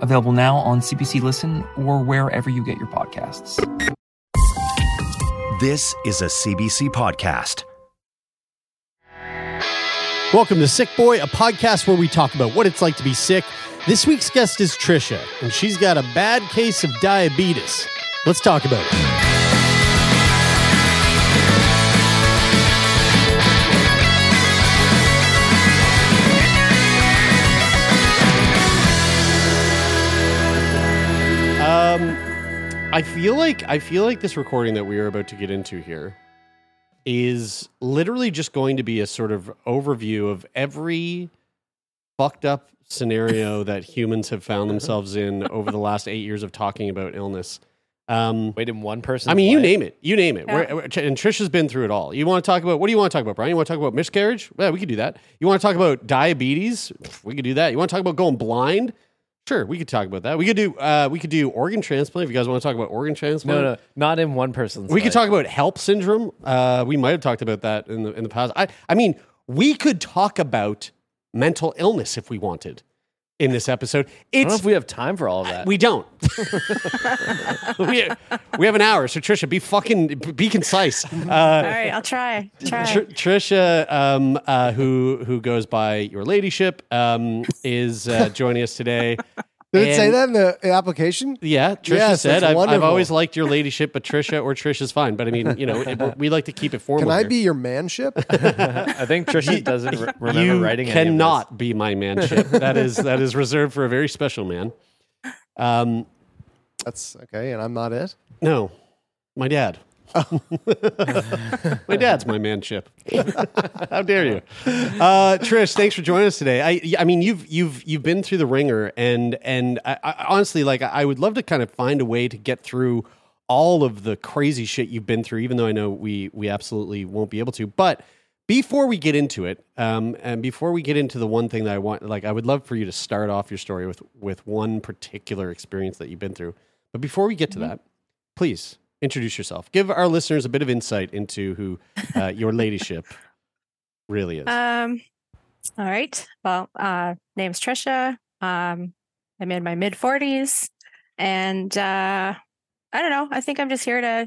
available now on CBC Listen or wherever you get your podcasts. This is a CBC podcast. Welcome to Sickboy, a podcast where we talk about what it's like to be sick. This week's guest is Tricia, and she's got a bad case of diabetes. Let's talk about it. I feel like I feel like this recording that we are about to get into here is literally just going to be a sort of overview of every fucked up scenario that humans have found themselves in over the last eight years of talking about illness. Um, Wait, in one person. I mean, you name it. You name it. Yeah. We're- we're- and Tricia's been through it all. You want to talk about what do you want to talk about, Brian? You want to talk about miscarriage? Yeah, we could do that. You want to talk about diabetes? We could do that. You want to talk about going blind? Sure, we could talk about that. We could do uh, we could do organ transplant if you guys want to talk about organ transplant. No, no, not in one person's. We could talk about HELLP syndrome. Uh, we might have talked about that in the in the past. I I mean, we could talk about mental illness if we wanted in this episode. I don't know It's if we have time for all of that. we don't. we, we have an hour, so Tricia, be fucking be concise. Uh, All right, I'll try. Try. Tr- Tricia, um, uh, who who goes by your ladyship, um, is uh, joining us today. Did it say that in the application? Yeah, Tricia Yes, said, I've, I've always liked your ladyship, but Tricia or Tricia's fine. But I mean, you know, it- we like to keep it formal. Can I here. be your manship? I think Tricia doesn't re- remember you writing. any of this. cannot be my manship. that is that is reserved for a very special man. Um, That's okay, and I'm not it. no, my dad. Oh. my dad's my man, manship. How dare you, uh, Trish? Thanks for joining us today. I, I mean, you've you've you've been through the ringer, and and I, I, honestly, like, I would love to kind of find a way to get through all of the crazy shit you've been through. Even though I know we we absolutely won't be able to, but before we get into it, um, and before we get into the one thing that I want, like, I would love for you to start off your story with with one particular experience that you've been through. But before we get to that, please introduce yourself. Give our listeners a bit of insight into who uh, your ladyship really is. Um. All right. Well, uh, name's Tricia. Um, I'm in my mid 40s, and uh, I don't know. I think I'm just here to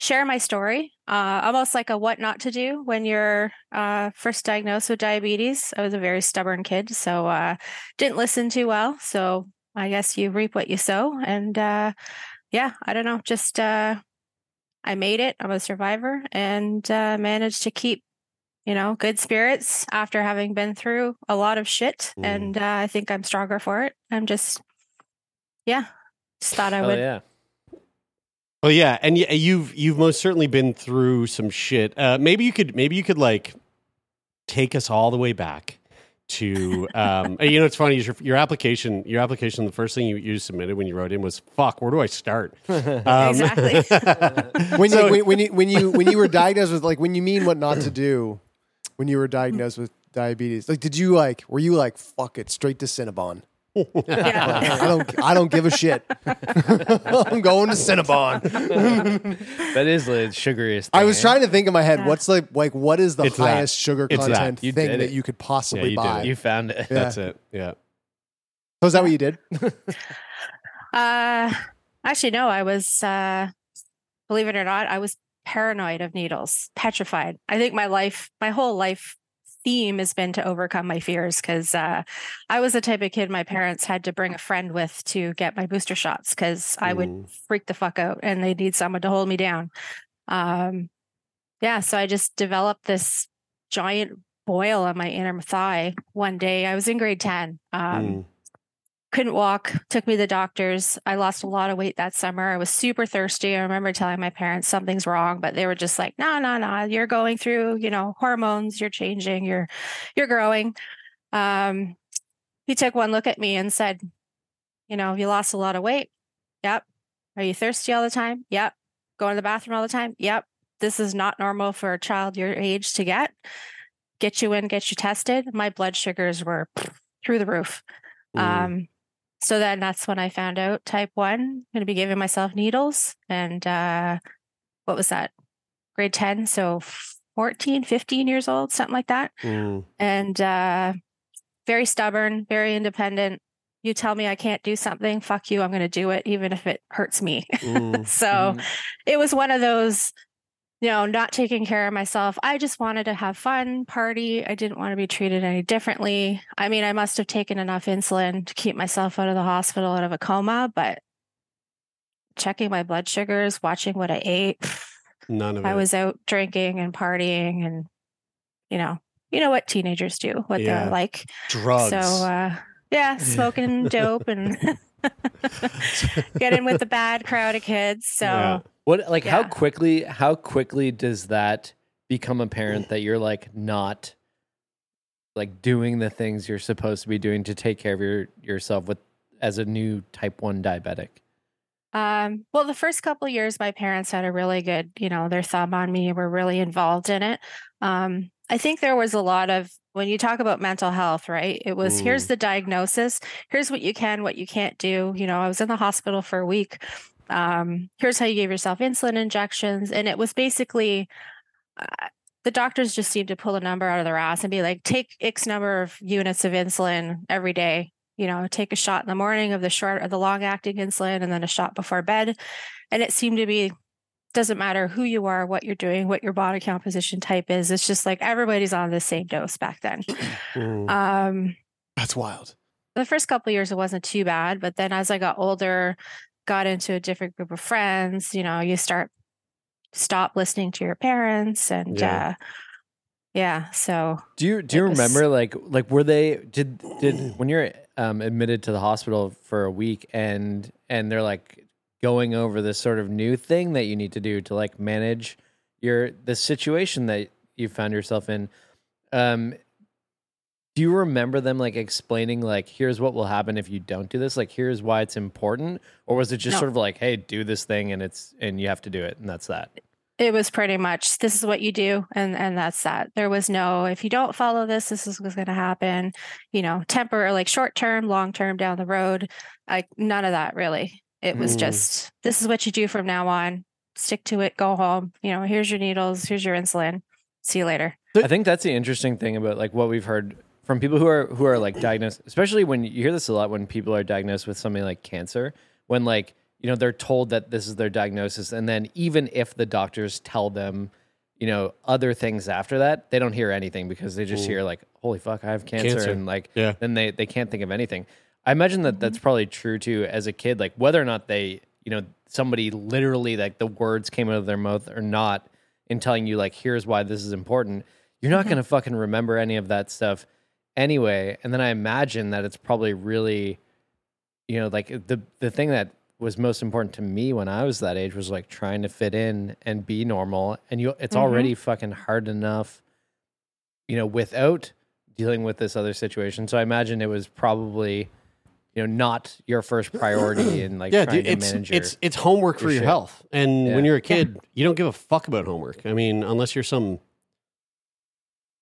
share my story. Uh, almost like a what not to do when you're uh, first diagnosed with diabetes. I was a very stubborn kid, so uh, didn't listen too well. So I guess you reap what you sow, and uh, yeah, I don't know. Just uh, I made it. I'm a survivor, and uh, managed to keep you know, good spirits after having been through a lot of shit. Mm. And uh, I think I'm stronger for it. I'm just, yeah, just thought I Oh would. yeah. Oh yeah, and you've you've most certainly been through some shit. Uh, maybe you could maybe you could like take us all the way back to um, you know it's funny your, your application your application the first thing you, you submitted when you wrote in was fuck where do I start um, Exactly. When So- you when, when you when you when you were diagnosed with like when you mean what not to do, when you were diagnosed with diabetes, like did you like were you like fuck it straight to Cinnabon? Yeah. I don't I don't give a shit. I'm going to Cinnabon. That is the sugariest. I was eh? trying to think in my head Yeah. what's like like what is the It's that. highest sugar It's that. content You thing did that it. you could Yeah, possibly you did buy? it. You found it. Yeah. that's it yeah So is that what you did? Uh, actually, no, I was, uh, believe it or not, I was paranoid of needles, petrified. I think my life, my whole life theme has been to overcome my fears because uh, I was the type of kid my parents had to bring a friend with to get my booster shots because I would Mm. freak the fuck out and they need someone to hold me down. Um, yeah, so I just developed this giant boil on my inner thigh one day. I was in grade 10. Um, Mm. Couldn't walk took me to the doctors i lost a lot of weight that summer i was super thirsty i remember telling my parents something's wrong but they were just like no no no you're going through you know hormones you're changing you're you're growing um he took one look at me and said you know you lost a lot of weight yep Are you thirsty all the time? Yep. Going to the bathroom all the time? Yep. This is not normal for a child your age to get. Get you in, get you tested. My blood sugars were through the roof. Mm. Um, so then that's when I found out type one. I'm going to be giving myself needles. And uh, what was that? Grade 10. So 14, 15 years old, something like that. Mm. And uh, very stubborn, very independent. You tell me I can't do something, fuck you, I'm going to do it, even if it hurts me. Mm. so Mhm. it was one of those, you know, not taking care of myself. I just wanted to have fun, party. I didn't want to be treated any differently. I mean, I must have taken enough insulin to keep myself out of the hospital, out of a coma, but checking my blood sugars, watching what I ate, None of it. I was out drinking and partying and, you know, you know what teenagers do, what Yeah. they're like. drugs. So, uh, yeah, smoking dope and getting with the bad crowd of kids. So, Yeah. What like how quickly how quickly does that become apparent that you're like not like doing the things you're supposed to be doing to take care of your yourself with as a new type 1 diabetic? Um, well, the first couple of years, my parents had a really good, you know, their thumb on me, were really involved in it. Um, I think there was a lot of when you talk about mental health, right? It was here's the diagnosis, here's what you can, what you can't do. You know, I was in the hospital for a week. Um, here's how you gave yourself insulin injections, and it was basically. Uh, the doctors just seemed to pull a number out of their ass and be like, take X number of units of insulin every day you know, take a shot in the morning of the short or the long acting insulin and then a shot before bed. And it seemed to be doesn't matter who you are, what you're doing, what your body composition type is. It's just like everybody's on the same dose back then. Mm. Um, That's wild. the first couple of years it wasn't too bad, but then as I got older, got into a different group of friends, you know, you start stop listening to your parents and Yeah. uh yeah, so Do you do you was- remember like like were they did did when you're um, admitted to the hospital for a week and and they're like going over this sort of new thing that you need to do to like manage your the situation that you found yourself in um do you remember them like explaining like here's what will happen if you don't do this like here's why it's important or was it just No. sort of like hey do this thing and it's and you have to do it and that's that? It was pretty much this is what you do and and that's that. There was no if you don't follow this this is what's going to happen you know temporary like short term long term down the road like none of that really. It was Mm. just this is what you do from now on. Stick to it. Go home. You know here's your needles. Here's your insulin. See you later. I think that's the interesting thing about like what we've heard from people who are who are like diagnosed, especially when you hear this a lot when people are diagnosed with something like cancer, when like you know they're told that this is their diagnosis, and then even if the doctors tell them, you know, other things after that, they don't hear anything because they just hear like, "Holy fuck, I have cancer,", Cancer. and like, Yeah. then they they can't think of anything. I imagine that that's probably true too as a kid, like whether or not they, you know, somebody literally like the words came out of their mouth or not in telling you like here's why this is important you're not mm-hmm. going to fucking remember any of that stuff anyway and then i imagine that it's probably really you know like the the thing that was most important to me when i was that age was like trying to fit in and be normal and you it's Mhm. already fucking hard enough you know without dealing with this other situation so i imagine it was probably you know not your first priority in like yeah, trying dude, to it's manage your it's it's homework for your your shit. health. And when you're a kid, you don't give a fuck about homework. I mean, unless you're some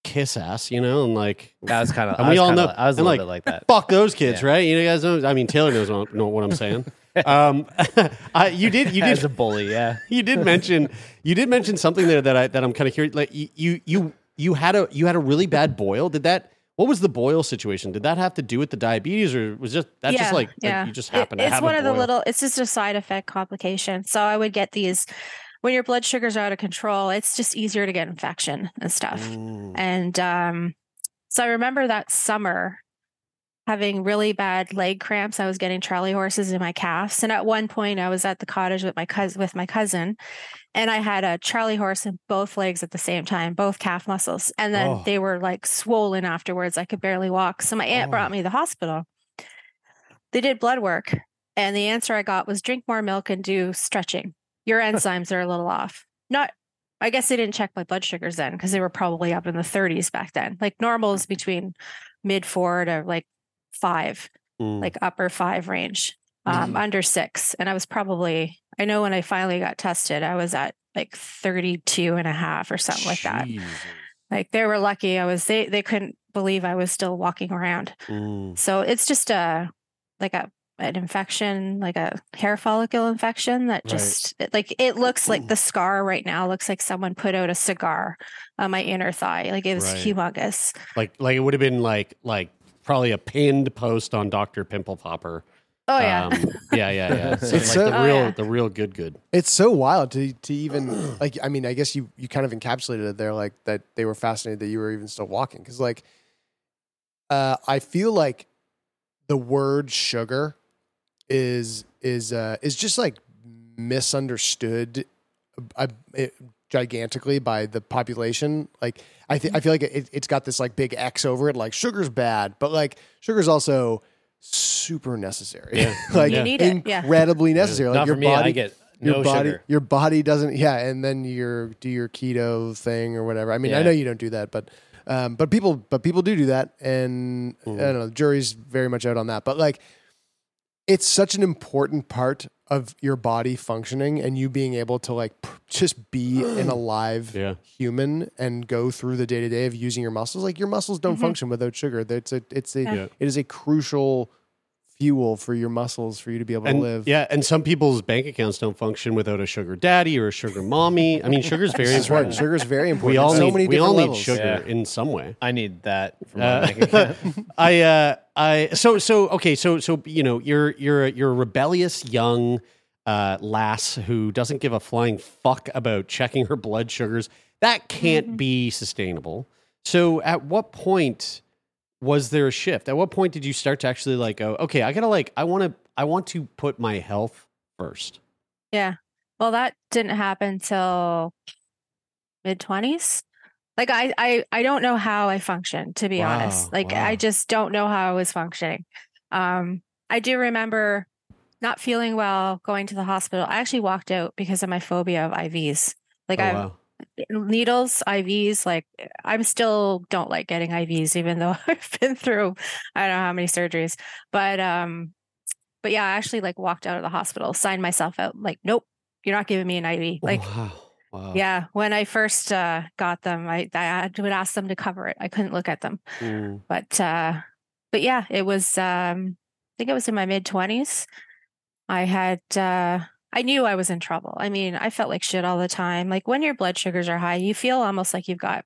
kiss ass, you know, and like that was kind of And we all know- i was a little like, bit like that fuck those kids, Yeah. right? You guys know. I mean, Taylor knows what, know what I'm saying. um, I, you did, you as did, a bully yeah you did mention, you did mention something there that I that I'm kind of curious. Like you, you, you, you had a you had a really bad boil. Did that? What was the boil situation? Did that have to do with the diabetes, or was just that just like, like you just It- happened to it's have one a of the little it's just a side effect complication so i would get these when your blood sugars are out of control it's just easier to get infection and stuff. Mm. and um so i remember that summer having really bad leg cramps. I was getting charley horses in my calves. And at one point i was at the cottage with my cousin with my cousin and i had a charley horse in both legs at the same time both calf muscles. And then Oh. they were like swollen afterwards. I could barely walk. So my aunt Oh. brought me to the hospital. They did blood work and the answer i got was drink more milk and do stretching your enzymes are a little off not i guess they didn't check my blood sugars then because they were probably up in the 30s back then like normal is between mid four to like five Mm. like upper five range um, Mm-hmm. under six. And I was probably, I know when I finally got tested, I was at like 32 and a half or something like that. Like they were lucky. I was, they, they couldn't believe I was still walking around. Mm. So it's just a, like a, an infection, like a hair follicle infection that Right. just it, like it looks like the scar right now looks like someone put out a cigar on my inner thigh. Like it was Right. humongous. Like like it would have been like like probably a pinned post on Doctor Pimple Popper. Oh yeah. Um, yeah, yeah, yeah. So It's like so- the Oh, real yeah. the real good good. It's so wild to to even like. I mean, I guess you you kind of encapsulated it there, like that they were fascinated that you were even still walking. Because like, uh, I feel like the word sugar is is uh, is just like misunderstood, uh, it, gigantically by the population. Like, I th- I feel like it, it's got this like big X over it. Like, sugar's bad, but like sugar's also super necessary. Yeah. like You need it, yeah. incredibly necessary. Like Not your for me. body, I get your no body sugar. your body doesn't yeah and then your do your keto thing or whatever i mean i know you don't do that but um but people but people do do that and i don't know the jury's very much out on that but like it's such an important part of your body functioning and you being able to like p- just be an alive Yeah. human and go through the day to day of using your muscles like your muscles don't mm-hmm. function without sugar it's a it's a Yeah. it is a crucial fuel for your muscles for you to be able And to live yeah, and some people's bank accounts don't function without a sugar daddy or a sugar mommy. I mean, sugar's very That's right. important. Sugar's very important. We all so need many we all need levels. sugar Yeah. in some way. I need that for my Uh, bank account. I uh I so so okay so so you know you're you're you're a rebellious young uh lass who doesn't give a flying fuck about checking her blood sugars. That can't be sustainable. So at what point was there a shift? At what point did you start to actually like go okay, I got to like I want to I want to put my health first. Yeah. Well, that didn't happen till mid twenties. Like I, I, I don't know how I function, to be Wow, honest. Like wow. I just don't know how I was functioning. Um, I do remember not feeling well, going to the hospital. I actually walked out because of my phobia of IVs. Like Oh, I wow. Needles, IVs, like I'm still don't like getting IVs, even though I've been through I don't know how many surgeries. But um, but yeah, I actually like walked out of the hospital, signed myself out, like, nope, you're not giving me an IV. Like, wow. Wow. yeah, when I first uh got them, I I would ask them to cover it. I couldn't look at them. Mm. But uh but yeah, it was um I think it was in my mid twenties. I had uh I knew I was in trouble. I mean, I felt like shit all the time. Like when your blood sugars are high, you feel almost like you've got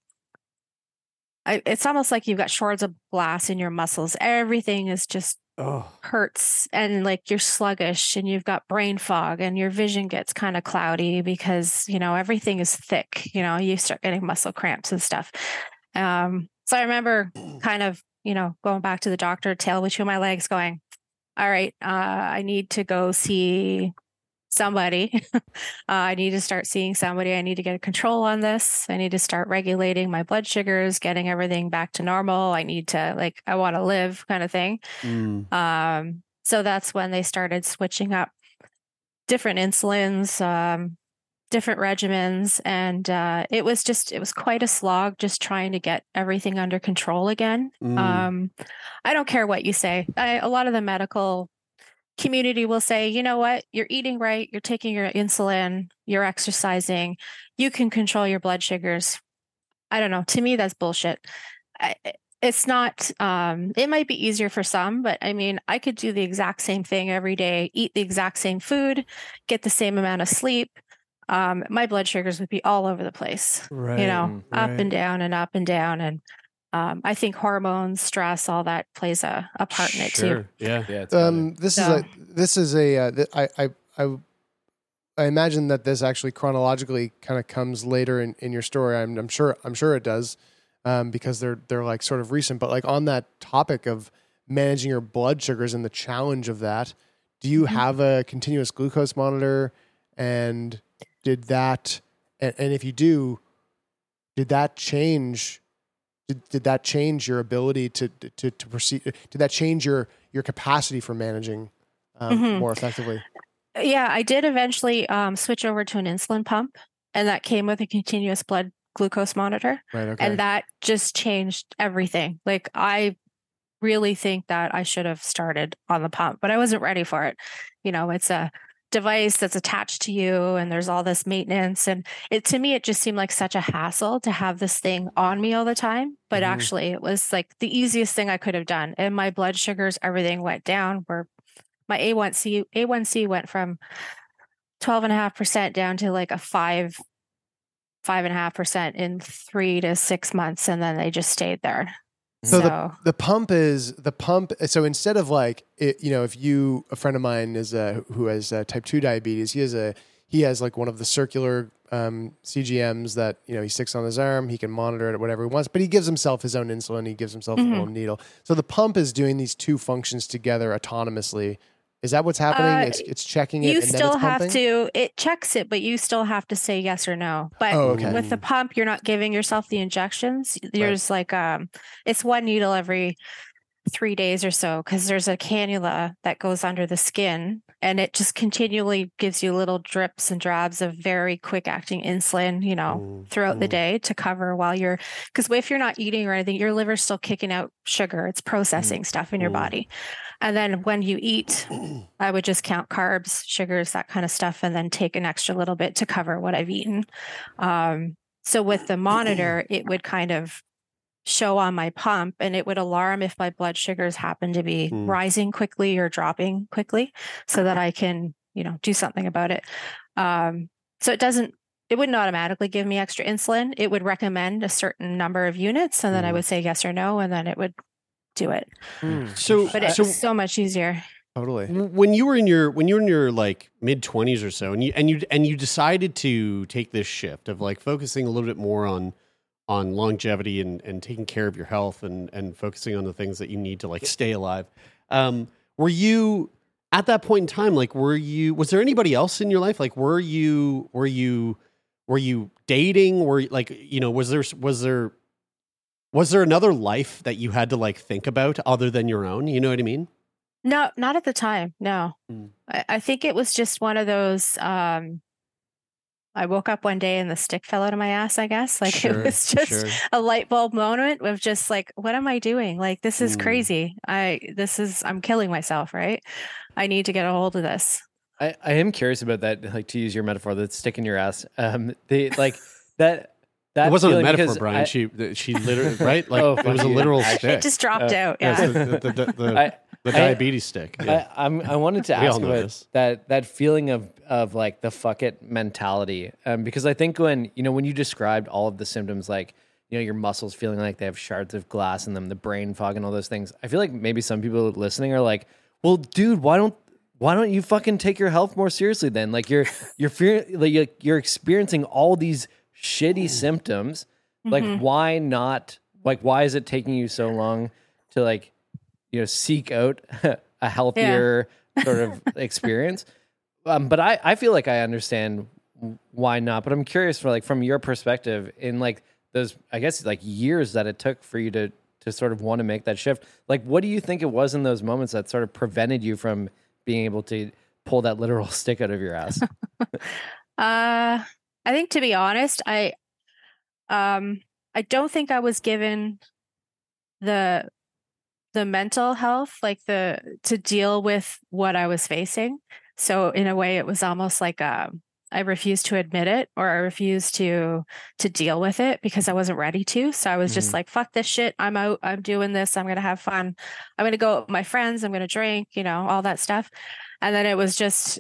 I, it's almost like you've got shards of glass in your muscles. Everything is just Oh. hurts and like you're sluggish and you've got brain fog and your vision gets kind of cloudy because you know everything is thick you know you start getting muscle cramps and stuff um so i remember kind of you know going back to the doctor tail between my legs going all right uh i need to go see somebody uh, i need to start seeing somebody i need to get a control on this i need to start regulating my blood sugars getting everything back to normal i need to like i want to live kind of thing Mm. um, so that's when they started switching up different insulins, um, different regimens, and uh, it was just it was quite a slog just trying to get everything under control again. Mm. Um, I don't care what you say. I, a lot of the medical community will say, you know what, you're eating right, you're taking your insulin, you're exercising, you can control your blood sugars. I don't know. To me, that's bullshit. It's not um it might be easier for some but i mean i could do the exact same thing every day eat the exact same food get the same amount of sleep um my blood sugars would be all over the place Right. you know up and down and up and down and um i think hormones stress all that plays a, a part in it too Yeah. yeah, Um, this So- is a this is a uh, th- I, I I I imagine that this actually chronologically kind of comes later in, in your story. I'm, I'm sure I'm sure it does um, because they're they're like sort of recent. But like on that topic of managing your blood sugars and the challenge of that, do you Mhm. have a continuous glucose monitor? And did that and, and if you do, did that change? Did, did that change your ability to, to to proceed? Did that change your your capacity for managing um, Mhm. more effectively? yeah i did eventually um switch over to an insulin pump and that came with a continuous blood glucose monitor Right. Okay. and that just changed everything like i really think that I should have started on the pump, but I wasn't ready for it. You know, it's a device that's attached to you and there's all this maintenance. And it to me it just seemed like such a hassle to have this thing on me all the time. But Mhm. actually it was like the easiest thing i could have done. And my blood sugars everything went down. Where my a1c a1c went from 12.5% down to like a 5 five and a half percent in three to six months and then they just stayed there So so, the the pump is the pump. So instead of like it, you know, if you a friend of mine is a, who has uh, type two diabetes, he has a he has like one of the circular um, CGMs that you know he sticks on his arm. He can monitor it whatever he wants, but he gives himself his own insulin. He gives himself Mhm. a little needle. So the pump is doing these two functions together autonomously. Is that what's happening? Uh, it's it's checking it. you and then still have to it checks it but you still have to say yes or no but Oh, okay. with the pump you're not giving yourself the injections there's like um it's one needle every three days or so because there's a cannula that goes under the skin and it just continually gives you little drips and drabs of very quick acting insulin you know Mm, throughout the mm. day to cover while you're because if you're not eating or anything your liver's still kicking out sugar it's processing stuff in your Mm. body and then when you eat i would just count carbs sugars that kind of stuff and then take an extra little bit to cover what i've eaten um, so with the monitor it would kind of show on my pump and it would alarm if my blood sugars happen to be Mm. rising quickly or dropping quickly so that i can you know do something about it um, so it doesn't it wouldn't automatically give me extra insulin it would recommend a certain number of units and then i Mhm. would say yes or no and then it would do it So, but it's so so much easier totally. when you were in your when you were in your like mid twenties or so, and you and you and you decided to take this shift of like focusing a little bit more on on longevity and and taking care of your health and and focusing on the things that you need to like stay alive. Um, were you at that point in time like were you was there anybody else in your life like were you were you were you dating were you, like you know was there was there was there another life that you had to like think about other than your own you know what i mean No, not at the time. No. Mm. I, I think it was just one of those um I woke up one day and the stick fell out of my ass, I guess. Like Sure, it was just sure. a light bulb moment of just like, what am I doing? Like this is Mm. crazy. I this is I'm killing myself, right? I need to get a hold of this. I, I am curious about that, like to use your metaphor, that stick in your ass. Um, they like that. That it wasn't a metaphor, Brian. I- she she literally right like Oh, it was a literal Actually, stick. It just dropped Uh, out. Yes, Yeah. the, the, the, the, I- the I- diabetes stick. Yeah. I, I'm, I wanted to ask about this. that that feeling of of like the fuck it mentality, um, because I think when you know when you described all of the symptoms, like you know your muscles feeling like they have shards of glass in them, the brain fog, and all those things. I feel like maybe some people listening are like, "Well, dude, why don't why don't you fucking take your health more seriously then? Like you're you're fear, like you're, you're experiencing all these shitty symptoms. Like Mhm. why not? Like why is it taking you so long to like you know seek out a healthier sort of experience? Um, but I I feel like I understand why not. But I'm curious for like from your perspective in like those I guess like years that it took for you to to sort of want to make that shift. Like what do you think it was in those moments that sort of prevented you from being able to pull that literal stick out of your ass? Uh, I think to be honest, I um I don't think I was given the the mental health like the to deal with what I was facing. So in a way it was almost like um I refused to admit it or I refused to to deal with it because I wasn't ready to. So I was just Mhm. like fuck this shit. I'm out. I'm doing this. I'm going to have fun. I'm going to go with my friends. I'm going to drink, you know, all that stuff. And then it was just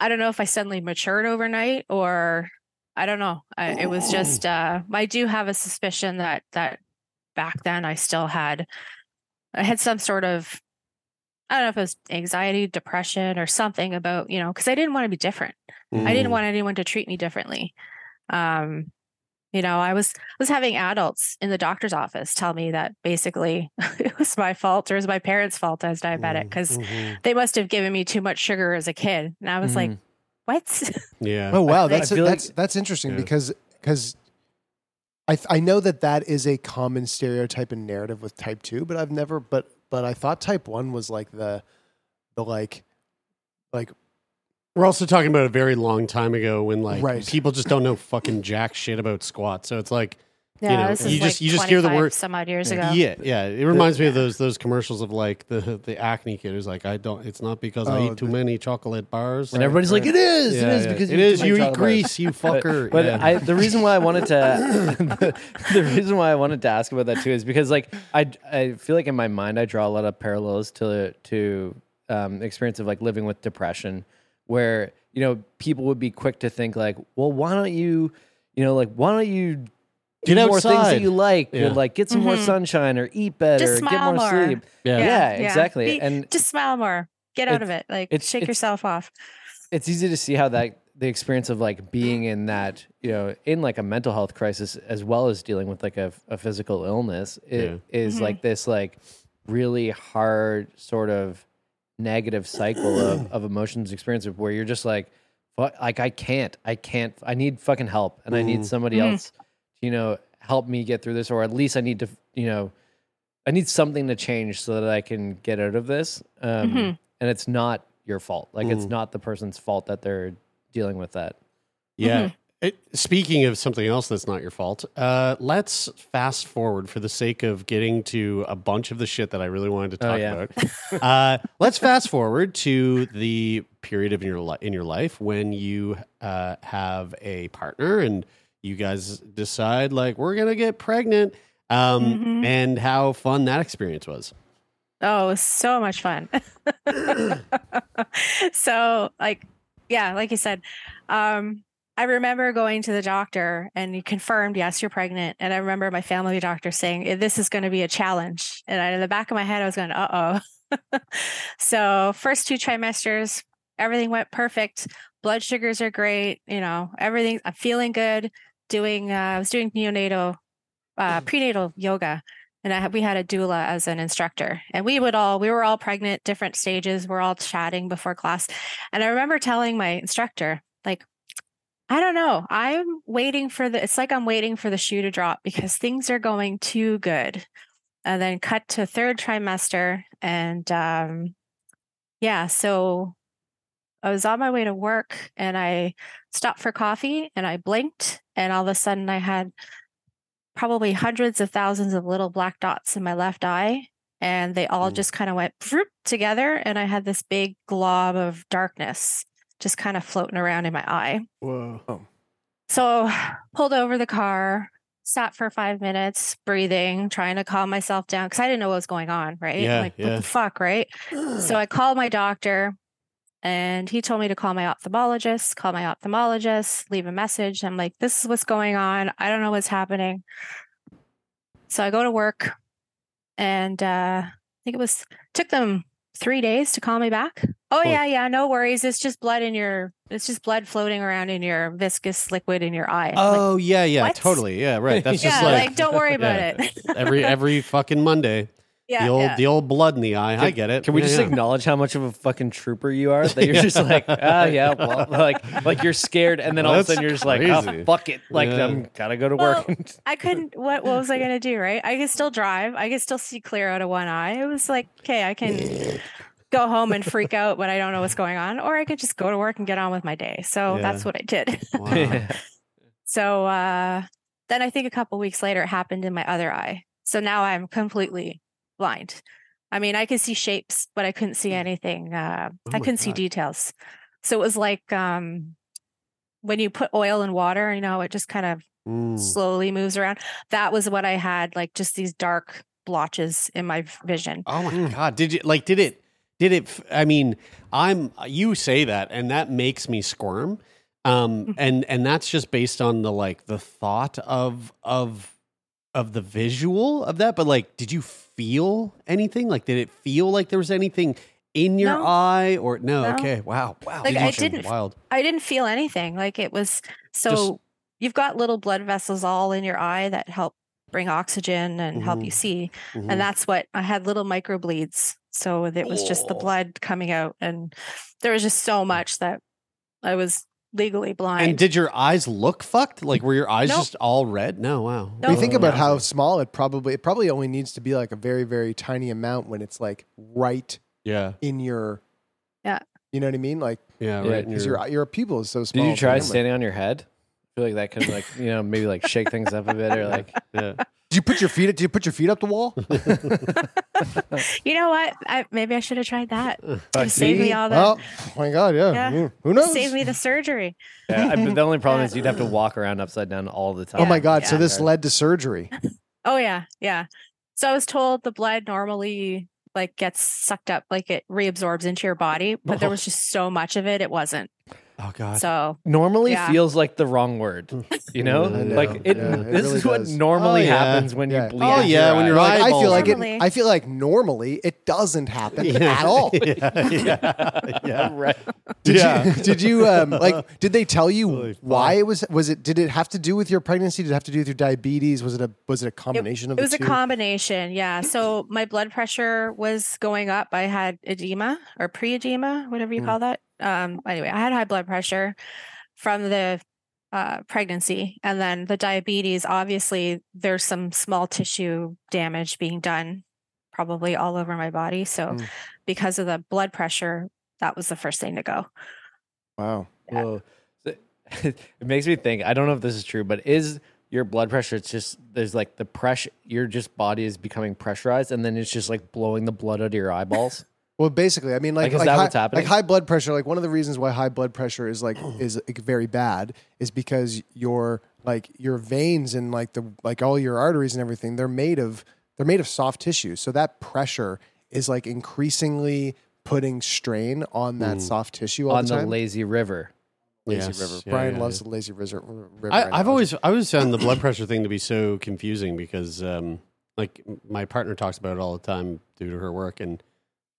I don't know if I suddenly matured overnight or I don't know. I, it was just uh I do have a suspicion that that back then I still had I had some sort of I don't know if it was anxiety, depression or something about, you know, because I didn't want to be different. I Mm. didn't want anyone to treat me differently. Um you know, I was was having adults in the doctor's office tell me that basically it was my fault or it was my parents' fault I was diabetic because Mhm. they must have given me too much sugar as a kid. And I was like, Mhm. what? Yeah. Oh wow, I that's like- that's that's interesting Yeah. because because I th- I know that that is a common stereotype and narrative with type two, but I've never but but I thought type one was like the the like like We're also talking about a very long time ago when like Right. people just don't know fucking jack shit about squats. So it's like Yeah, know, this is you like just- you just hear the 25 word- some odd years ago. Yeah, yeah. It reminds me of those those commercials of like the the acne kid who's like, I don't. It's not because I Oh, eat too many chocolate bars. and everybody's like, it is, Yeah, it is yeah. because it you is. eat You eat grease, you fucker. But Yeah. I, the reason why I wanted to, the, the reason why I wanted to ask about that too is because like I, I feel like in my mind I draw a lot of parallels to to um, the experience of like living with depression, where you know people would be quick to think like, well, why don't you, you know, like why don't you do Get more things that you like, Yeah. or like get some more Mhm. sunshine, or eat better, Just get more, more. sleep. Yeah. Yeah, exactly. Be- And- just smile more. Get out It's- of it. Like it's- shake it's- yourself off. it's easy to see how that the experience of like being in that you know in like a mental health crisis as well as dealing with like a, a physical illness it Yeah. is like this like really hard sort of negative cycle of, of emotions experience where you're just like fuck, like i can't i can't i need fucking help and i need somebody Mhm. else to, you know help me get through this or at least i need to you know i need something to change so that i can get out of this um, Mhm. and it's not your fault like it's not the person's fault that they're dealing with that Yeah. It, speaking of something else that's not your fault, uh, let's fast forward for the sake of getting to a bunch of the shit that I really wanted to Oh, talk yeah. about. Uh, let's fast forward to the period of your li- in your life when you uh, have a partner and you guys decide like we're gonna get pregnant, um, Mhm. and how fun that experience was. Oh, it was so much fun. so, like, yeah, like you said, um, I remember going to the doctor and he confirmed, yes, you're pregnant. And I remember my family doctor saying, "Eh, this is going to be a challenge. And I, in the back of my head, I was going, uh oh. so, first two trimesters, everything went perfect. Blood sugars are great. You know, everything, I'm feeling good. Doing, uh, I was doing neonatal, uh, prenatal yoga and I we had a doula as an instructor and we would all we were all pregnant different stages we're all chatting before class and i remember telling my instructor like i don't know. I'm waiting for the it's like i'm waiting for the shoe to drop because things are going too good. And then cut to third trimester and um yeah so i was on my way to work and i stopped for coffee and i blinked and all of a sudden i had probably hundreds of thousands of little black dots in my left eye and they all Mm. just kind of went together and i had this big glob of darkness just kind of floating around in my eye. Whoa. so pulled over the car sat for five minutes breathing trying to calm myself down because i didn't know what was going on right? Yeah, like yeah. what the fuck right? So i called my doctor and he told me to call my ophthalmologist call my ophthalmologist leave a message. I'm like this is what's going on. I don't know what's happening. So i go to work and uh i think it was took them three days to call me back oh Oh. yeah yeah no worries it's just blood in your it's just blood floating around in your viscous liquid in your eye I'm like, Oh yeah, yeah, what? totally, yeah, right. That's yeah just like, like, don't worry about yeah. it every every fucking Monday. yeah the old yeah. the old blood in the eye. I get it. Can we Yeah, just yeah. acknowledge how much of a fucking trooper you are? That you're just like, ah, yeah, well, like, like you're scared, and then all of a sudden you're just like, oh, fuck it, like Yeah. I'm gotta go to Well, work. I couldn't. What what was I gonna do? Right? I could still drive. I could still see clear out of one eye. It was like, okay, I can go home and freak out when I don't know what's going on, or I could just go to work and get on with my day. So Yeah. that's what I did. Wow. so uh, then I think a couple weeks later, it happened in my other eye. So now I'm completely blind. I mean, I could see shapes, but I couldn't see anything. Uh, Oh I couldn't see details. So it was like um, when you put oil in water, you know, it just kind of Mm. slowly moves around. That was what I had, like just these dark blotches in my vision. Oh my god! Did you like? Did it? Did it? I mean, I'm. You say that, and that makes me squirm. Um, and and that's just based on the like the thought of of of the visual of that. But like, did you feel anything? Like, did it feel like there was anything in your No. eye or no? No. Okay, wow, wow. Like, I didn't- Wild. I didn't feel anything. Like it was so you've got little blood vessels all in your eye that help bring oxygen and help you Mhm. see. Mhm. And that's what I had little microbleeds. So it was just the blood coming out. And there was just so mm. much that I was legally blind. And did your eyes look fucked? Like, were your eyes Nope. just all red? No, wow. No. we think Oh, about how small it probably it probably only needs to be like a very very tiny amount when it's like right Yeah, in your Yeah. you know what I mean like yeah, Yeah, right. in because your- your your pupil is so small Did you try standing on your head feel like that could like you know maybe like shake things up a bit or like Yeah. Did you put your feet? Did you put your feet up the wall? You know what? I, maybe I should have tried that. Uh, save me all that. well, oh my God, yeah. Yeah. Mm, Who knows? save me the surgery. yeah, I, the only problem is you'd have to walk around upside down all the time. oh my God! So this led to surgery. Oh yeah, yeah. So I was told the blood normally like gets sucked up, like it reabsorbs into your body, but there was just so much of it, it wasn't. Oh God. So normally Yeah. feels like the wrong word. You know, know, like it. yeah, it this really is what does. normally Oh, yeah. happens when Yeah. you bleed. Oh, out yeah, when you're Like, I feel like it. Normally. I feel like normally it doesn't happen Yeah. at all. yeah, yeah, yeah. right. Did Yeah. you? Did you? Um, like, did they tell you Holy why it was? Was it? Did it have to do with your pregnancy? Did it have to do with your diabetes? Was it a? Was it a combination of it was the a combination, yeah. So my blood pressure was going up. I had edema or pre-edema, whatever you Mm. call that. Um, anyway, I had high blood pressure from the uh, pregnancy, and then the diabetes. Obviously, there's some small tissue damage being done, probably all over my body. So, Mm. because of the blood pressure, that was the first thing to go. wow. Whoa. So- It makes me think. I don't know if this is true, but is your blood pressure? It's just there's like the pressure. Your just body is becoming pressurized, and then it's just like blowing the blood out of your eyeballs. Well, basically, I mean, like, Like, is like that high, what's happening? Like high blood pressure. Like one of the reasons why high blood pressure is like is like, very bad is because your like your veins and like the like all your arteries and everything they're made of they're made of soft tissue. So that pressure is like increasingly putting strain on that soft tissue all on the the time. lazy river. lazy Yes. river. Yeah, Brian yeah, loves yeah. the lazy river. river I, I've analogy. always I always found the blood pressure thing to be so confusing because um like my partner talks about it all the time due to her work and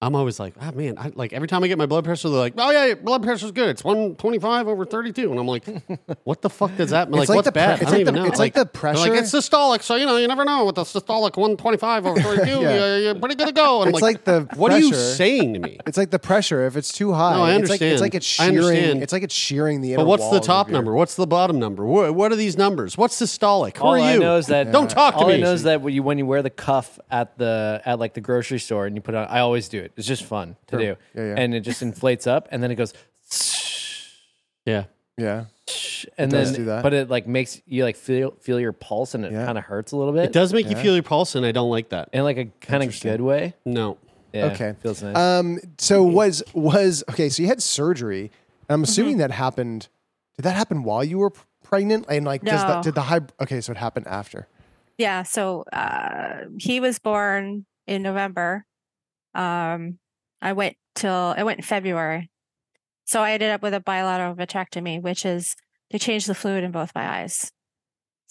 I'm always like, ah man, I like every time I get my blood pressure, they're like, Oh yeah, your blood pressure's good. It's one twenty five over thirty two. And I'm like, What the fuck does that mean? It's Like, like what's the pre- it's I don't like even the- know. it's like the pressure- Like it's systolic, so you know, you never know with the systolic one twenty five over thirty two, Yeah. you're, you're pretty good to go. And I'm It's like the What are you saying to me? It's like the pressure. If it's too high, No, I It's like, it's like it's I shearing. understand. It's like it's shearing the. But what's the walls of top your- number? What's the bottom number? What, what are these numbers? What's systolic? Who all are you? I know is that Don't talk to all me. I know is that when you when you wear the cuff at the at like the grocery store and you put on, I always do it. It's just fun to do, Yeah, yeah. and it just inflates up, and then it goes, yeah. Yeah. and does then do that. but it like makes you like feel feel your pulse, and it Yeah. kind of hurts a little bit. It does make you feel your pulse, and I don't like that. in like a kind of good way. No. Yeah, Okay. feels nice. Um. So was was okay. So you had surgery. Mm-hmm. I'm assuming that happened. Did that happen while you were p- pregnant? And like, does No. that did the high? Okay, so it happened after. Yeah, so uh, he was born in November. Um, I went till I went in February, so I ended up with a bilateral vitrectomy, which is they changed the fluid in both my eyes.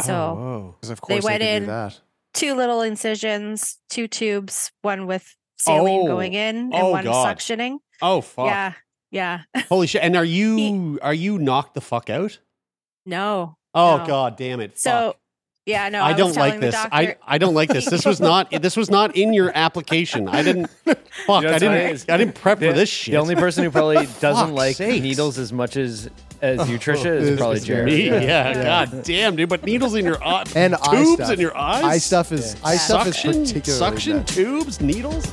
So oh, Because of They course they, went could in- do that. two little incisions, two tubes, one with saline Oh. going in and Oh, one God. suctioning. oh, fuck! Yeah, yeah. Holy shit! And are you are you knocked the fuck out? no. Oh no. god, damn it! So Fuck. Yeah, no. I, was don't like this. I, I don't like this. This was not this was not in your application. I didn't. Fuck! You know I didn't. I didn't prep the, for this shit. The only person who probably doesn't like sakes. needles as much as as you, Tricia, is Is- probably is Jared. me. Yeah, Yeah. God damn, dude. But needles in your eye, And eye tubes stuff. in your eyes. Eye stuff is eye stuff is suction, particularly suction bad. tubes, needles.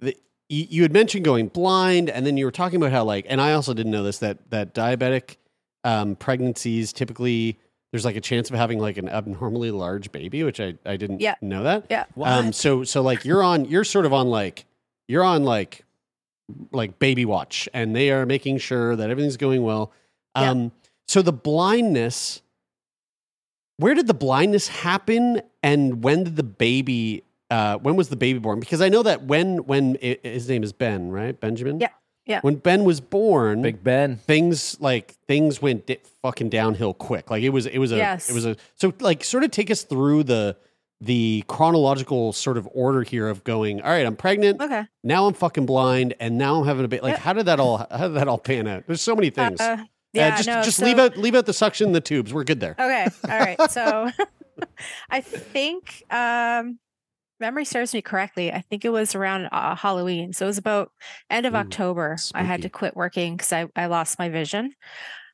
the you, you had mentioned going blind, and then you were talking about how like, and I also didn't know this that that diabetic um, pregnancies typically there's like a chance of having like an abnormally large baby, which I I didn't Yeah. know that. Yeah. Um, so so like you're on you're sort of on like you're on like like baby watch, and they are making sure that everything's going well. Yeah. Um, so the blindness where did the blindness happen and when did the baby uh when was the baby born because i know that when when i his name is ben right benjamin Yeah. Yeah. When Ben was born, Big Ben. things like things went di- fucking downhill quick. Like it was it was a Yes. it was a so like sort of take us through the the chronological sort of order here of going. All right, I'm pregnant. Okay. Now I'm fucking blind, and now I'm having a bit. Like, Yep. how did that all? How did that all pan out? There's so many things. Uh, Uh, yeah, just no, just so- leave out leave out the suction, and the tubes. We're good there. Okay. All right. So I think um memory serves me correctly. I think it was around uh, Halloween. So it was about end of Ooh, October. I had to quit working because I, I lost my vision.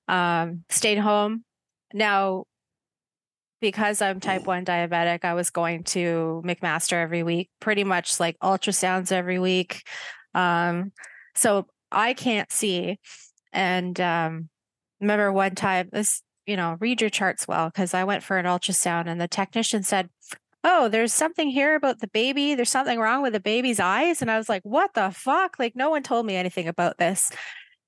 Um, stayed home. Now, because I'm type 1 diabetic, I was going to McMaster every week, pretty much like ultrasounds every week. Um, so I can't see. And um, remember one time, this, you know, read your charts well, because I went for an ultrasound and the technician said, Oh, there's something here about the baby. There's something wrong with the baby's eyes. And I was like, What the fuck? Like, no one told me anything about this.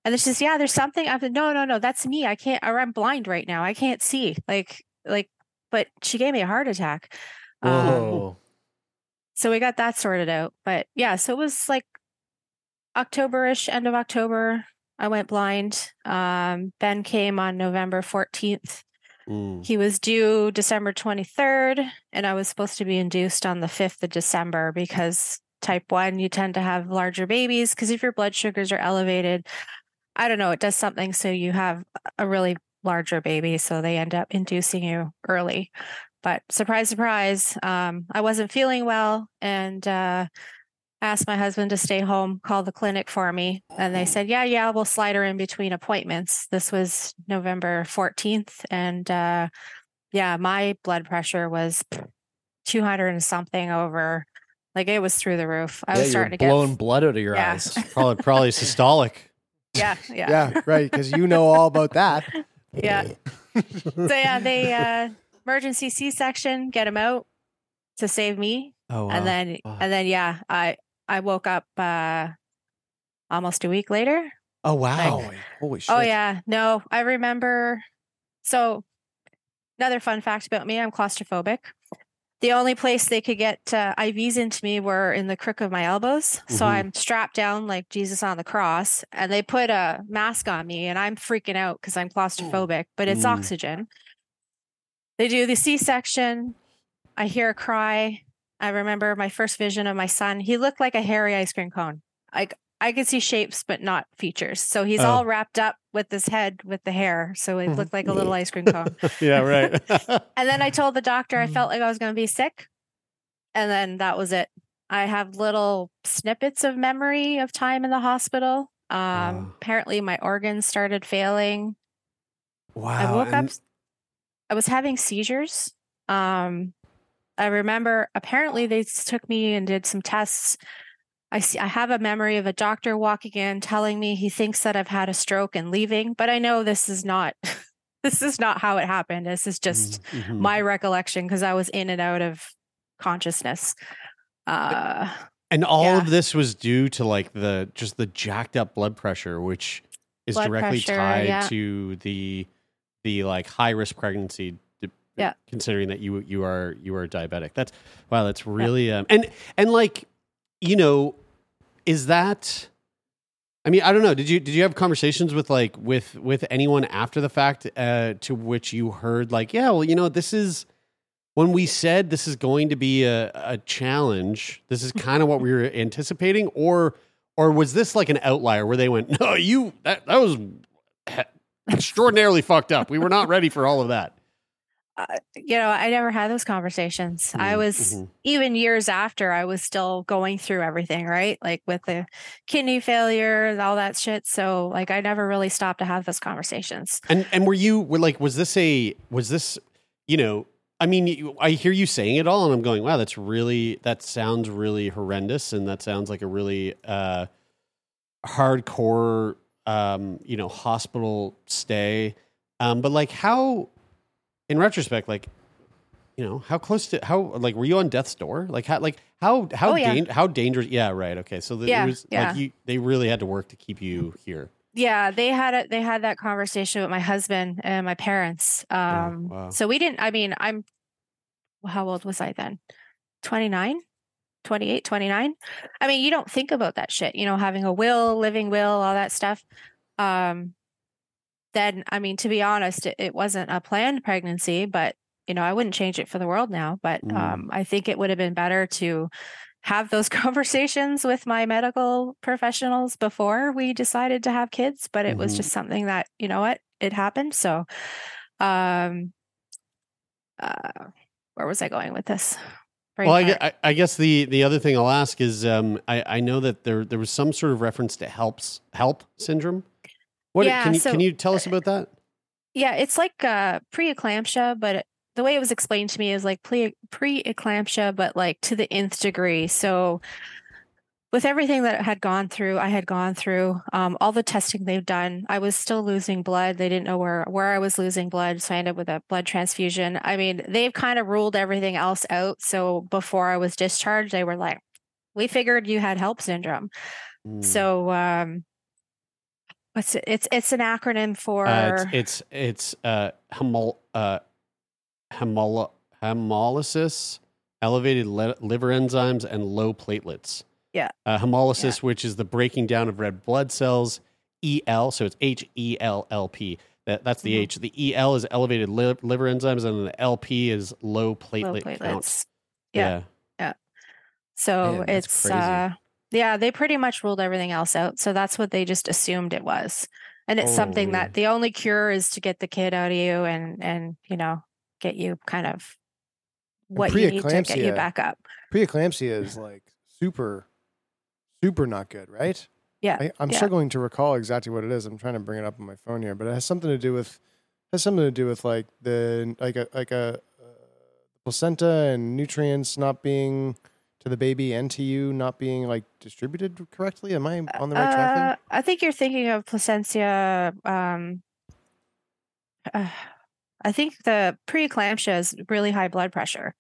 And it's just, yeah, there's something. I said, no, no, no, that's me. I can't, or I'm blind right now. I can't see. Like, like, but she gave me a heart attack. Um, so we got that sorted out. But yeah, so it was like Octoberish, end of October. I went blind. Um, ben came on November 14th. Mm. He was due December 23rd, and I was supposed to be induced on the 5th of December because type 1, you tend to have larger babies because if your blood sugars are elevated, I don't know, it does something so you have a really larger baby. So they end up inducing you early. But surprise, surprise, um, I wasn't feeling well and uh, asked my husband to stay home, call the clinic for me. And they said, yeah, yeah, we'll slide her in between appointments. This was November 14th. And uh, yeah, my blood pressure was 200 and something over. Like it was through the roof. I yeah, was starting to get blowing blood out of your Yeah. eyes. Probably probably systolic. yeah, yeah, Yeah, right. Because you know all about that. yeah. so yeah, they uh emergency C-section, get him out to save me. Oh, And then Wow. and then yeah, I I woke up uh almost a week later. oh wow. Holy, holy shit. Oh yeah. No, I remember so another fun fact about me, I'm claustrophobic. The only place they could get uh, IVs into me were in the crook of my elbows. So Mhm. I'm strapped down like Jesus on the cross, and they put a mask on me, and I'm freaking out because I'm claustrophobic, but it's Mm. oxygen. They do the C section. I hear a cry. I remember my first vision of my son. He looked like a hairy ice cream cone. Like I could see shapes, but not features. So he's Oh. all wrapped up with his head with the hair. So it looked like a little ice cream cone. yeah, right. And then I told the doctor I felt like I was going to be sick. And then that was it. I have little snippets of memory of time in the hospital. Um, Wow. Apparently, my organs started failing. wow. I woke and- up, I was having seizures. Um, I remember apparently they took me and did some tests. I see, I have a memory of a doctor walking in telling me he thinks that I've had a stroke and leaving, but I know this is not. This is not how it happened. This is just Mhm. my recollection because I was in and out of consciousness. Uh, And all Yeah. of this was due to like the just the jacked up blood pressure, which is Blood directly pressure, tied yeah. to the the like high risk pregnancy. Yeah. Considering that you you are you are diabetic, that's wow. That's really um and and like you know, is that? I mean, I don't know. Did you did you have conversations with like with with anyone after the fact uh, to which you heard like, yeah, well, you know, this is when we said this is going to be a, a challenge, this is kind of what we were anticipating, or or was this like an outlier where they went, no, you that that was extraordinarily fucked up. We were not ready for all of that. Uh, you know, I never had those conversations. I Mhm, was mhm. even years after I was still going through everything, right? Like with the kidney failure and all that shit. So like I never really stopped to have those conversations. And and were you were like was this a was this you know I mean I hear you saying it all and I'm going wow that's really that sounds really horrendous and that sounds like a really uh hardcore um you know hospital stay um but like how in retrospect like you know how close to how like were you on death's door like how like how how Oh, yeah. how dangerous yeah right okay so the, Yeah, it was yeah. like you they really had to work to keep you here Yeah, they had it. They had that conversation with my husband and my parents. Um, wow. so we didn't. I mean, I'm. How old was I then? 29? 28, 29. I mean, you don't think about that shit, you know, having a will, living will, all that stuff. Um, then, I mean, to be honest, it, it wasn't a planned pregnancy, but, you know, I wouldn't change it for the world now. But Mm. um, I think it would have been better to have those conversations with my medical professionals before we decided to have kids. But it was Mhm. just something that, you know what, it happened. So, um, uh, where was I going with this? Well, I, I, I guess the the other thing I'll ask is um, I, I know that there there was some sort of reference to helps HELLP syndrome. What Yeah, can you so- can you tell us about that? Yeah, it's like uh, preeclampsia, but it- the way it was explained to me is like pre preeclampsia, but like to the nth degree. So, with everything that had gone through, I had gone through um, all the testing they've done. I was still losing blood. They didn't know where where I was losing blood, so I ended up with a blood transfusion. I mean, they've kind of ruled everything else out. So before I was discharged, they were like, "We figured you had HELLP syndrome." Mm. So, um, what's it? It's it's an acronym for. Uh, it's it's it's uh, hemol, uh, hemol, hemolysis, elevated le- liver enzymes, and low platelets. Yeah. Uh, hemolysis, which is the breaking down of red blood cells. EL, so it's H E L L P. That that's the Mhm. H. The EL is elevated li- liver enzymes, and the LP is low low platelets. count. Yeah. So Man, it's uh yeah, they pretty much ruled everything else out. So that's what they just assumed it was. And it's something that the only cure is to get the kid out of you and and you know, get you kind of what you need to get you back up. Preeclampsia is like super, super not good, right? Yeah. I, I'm yeah. struggling to recall exactly what it is. I'm trying to bring it up on my phone here, but it has something to do with has something to do with like the like a like a uh, placenta and nutrients not being to the baby and to you not being like distributed correctly. Am I on the right track there? Uh, I think you're thinking of placentia um uh, I think the preeclampsia is really high blood pressure.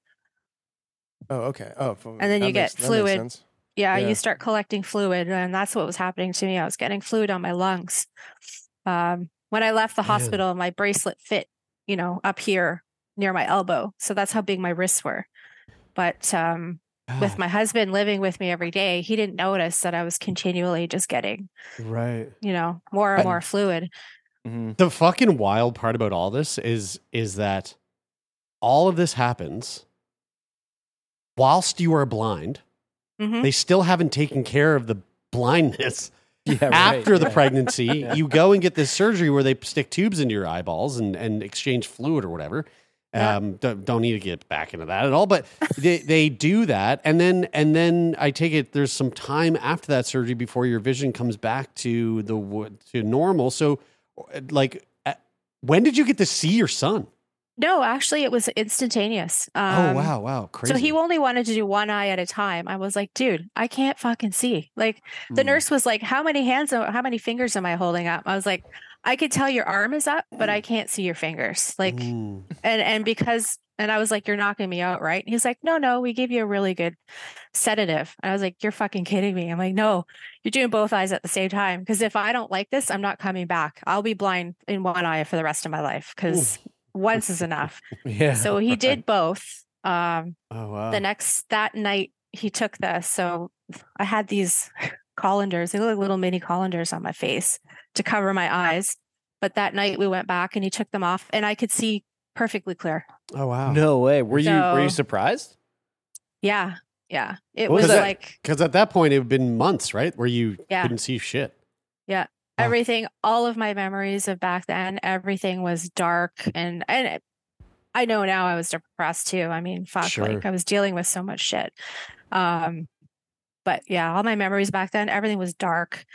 Oh, okay. Oh, And then you get makes- that makes fluid. yeah, Yeah. you start collecting fluid, and that's what was happening to me. I was getting fluid on my lungs. Um, when I left the Man. hospital, my bracelet fit, you know, up here near my elbow. So that's how big my wrists were. But um, with my husband living with me every day, he didn't notice that I was continually just getting, right. you know, more and I- more fluid. Mhm. The fucking wild part about all this is is that all of this happens whilst you are blind. hmm They still haven't taken care of the blindness Yeah, right, after the yeah. pregnancy. Yeah. You go and get this surgery where they stick tubes into your eyeballs and, and exchange fluid or whatever. Yeah. Um, don't, don't need to get back into that at all, but they, they do that, and then and then I take it there's some time after that surgery before your vision comes back to the to normal. So, like, uh, when did you get to see your son? No, actually, it was instantaneous. oh Um, wow, wow, crazy. So he only wanted to do one eye at a time. I was like, dude, I can't fucking see. Like the Mm. nurse was like, how many hands, how many fingers am I holding up? I was like, I could tell your arm is up, but I can't see your fingers. Like, Mm. and and because, and I was like, you're knocking me out, right? He's like, no, no, we gave you a really good sedative. And I was like, you're fucking kidding me. I'm like, no, you're doing both eyes at the same time. Because if I don't like this, I'm not coming back. I'll be blind in one eye for the rest of my life. Because once is enough. Yeah. So he did both. Um, Oh wow. the next that night he took this. so i had these colanders they look like little mini colanders on my face to cover my eyes but that night we went back and he took them off and i could see perfectly clear oh wow. No way. Were you were you surprised? yeah yeah it What was was that? like Because at that point it had been months, right, where you Yeah. couldn't see shit. yeah Ah. everything all of my memories of back then everything was dark and and it- i know now i was depressed too i mean fuck Sure. like i was dealing with so much shit um but yeah all my memories back then everything was dark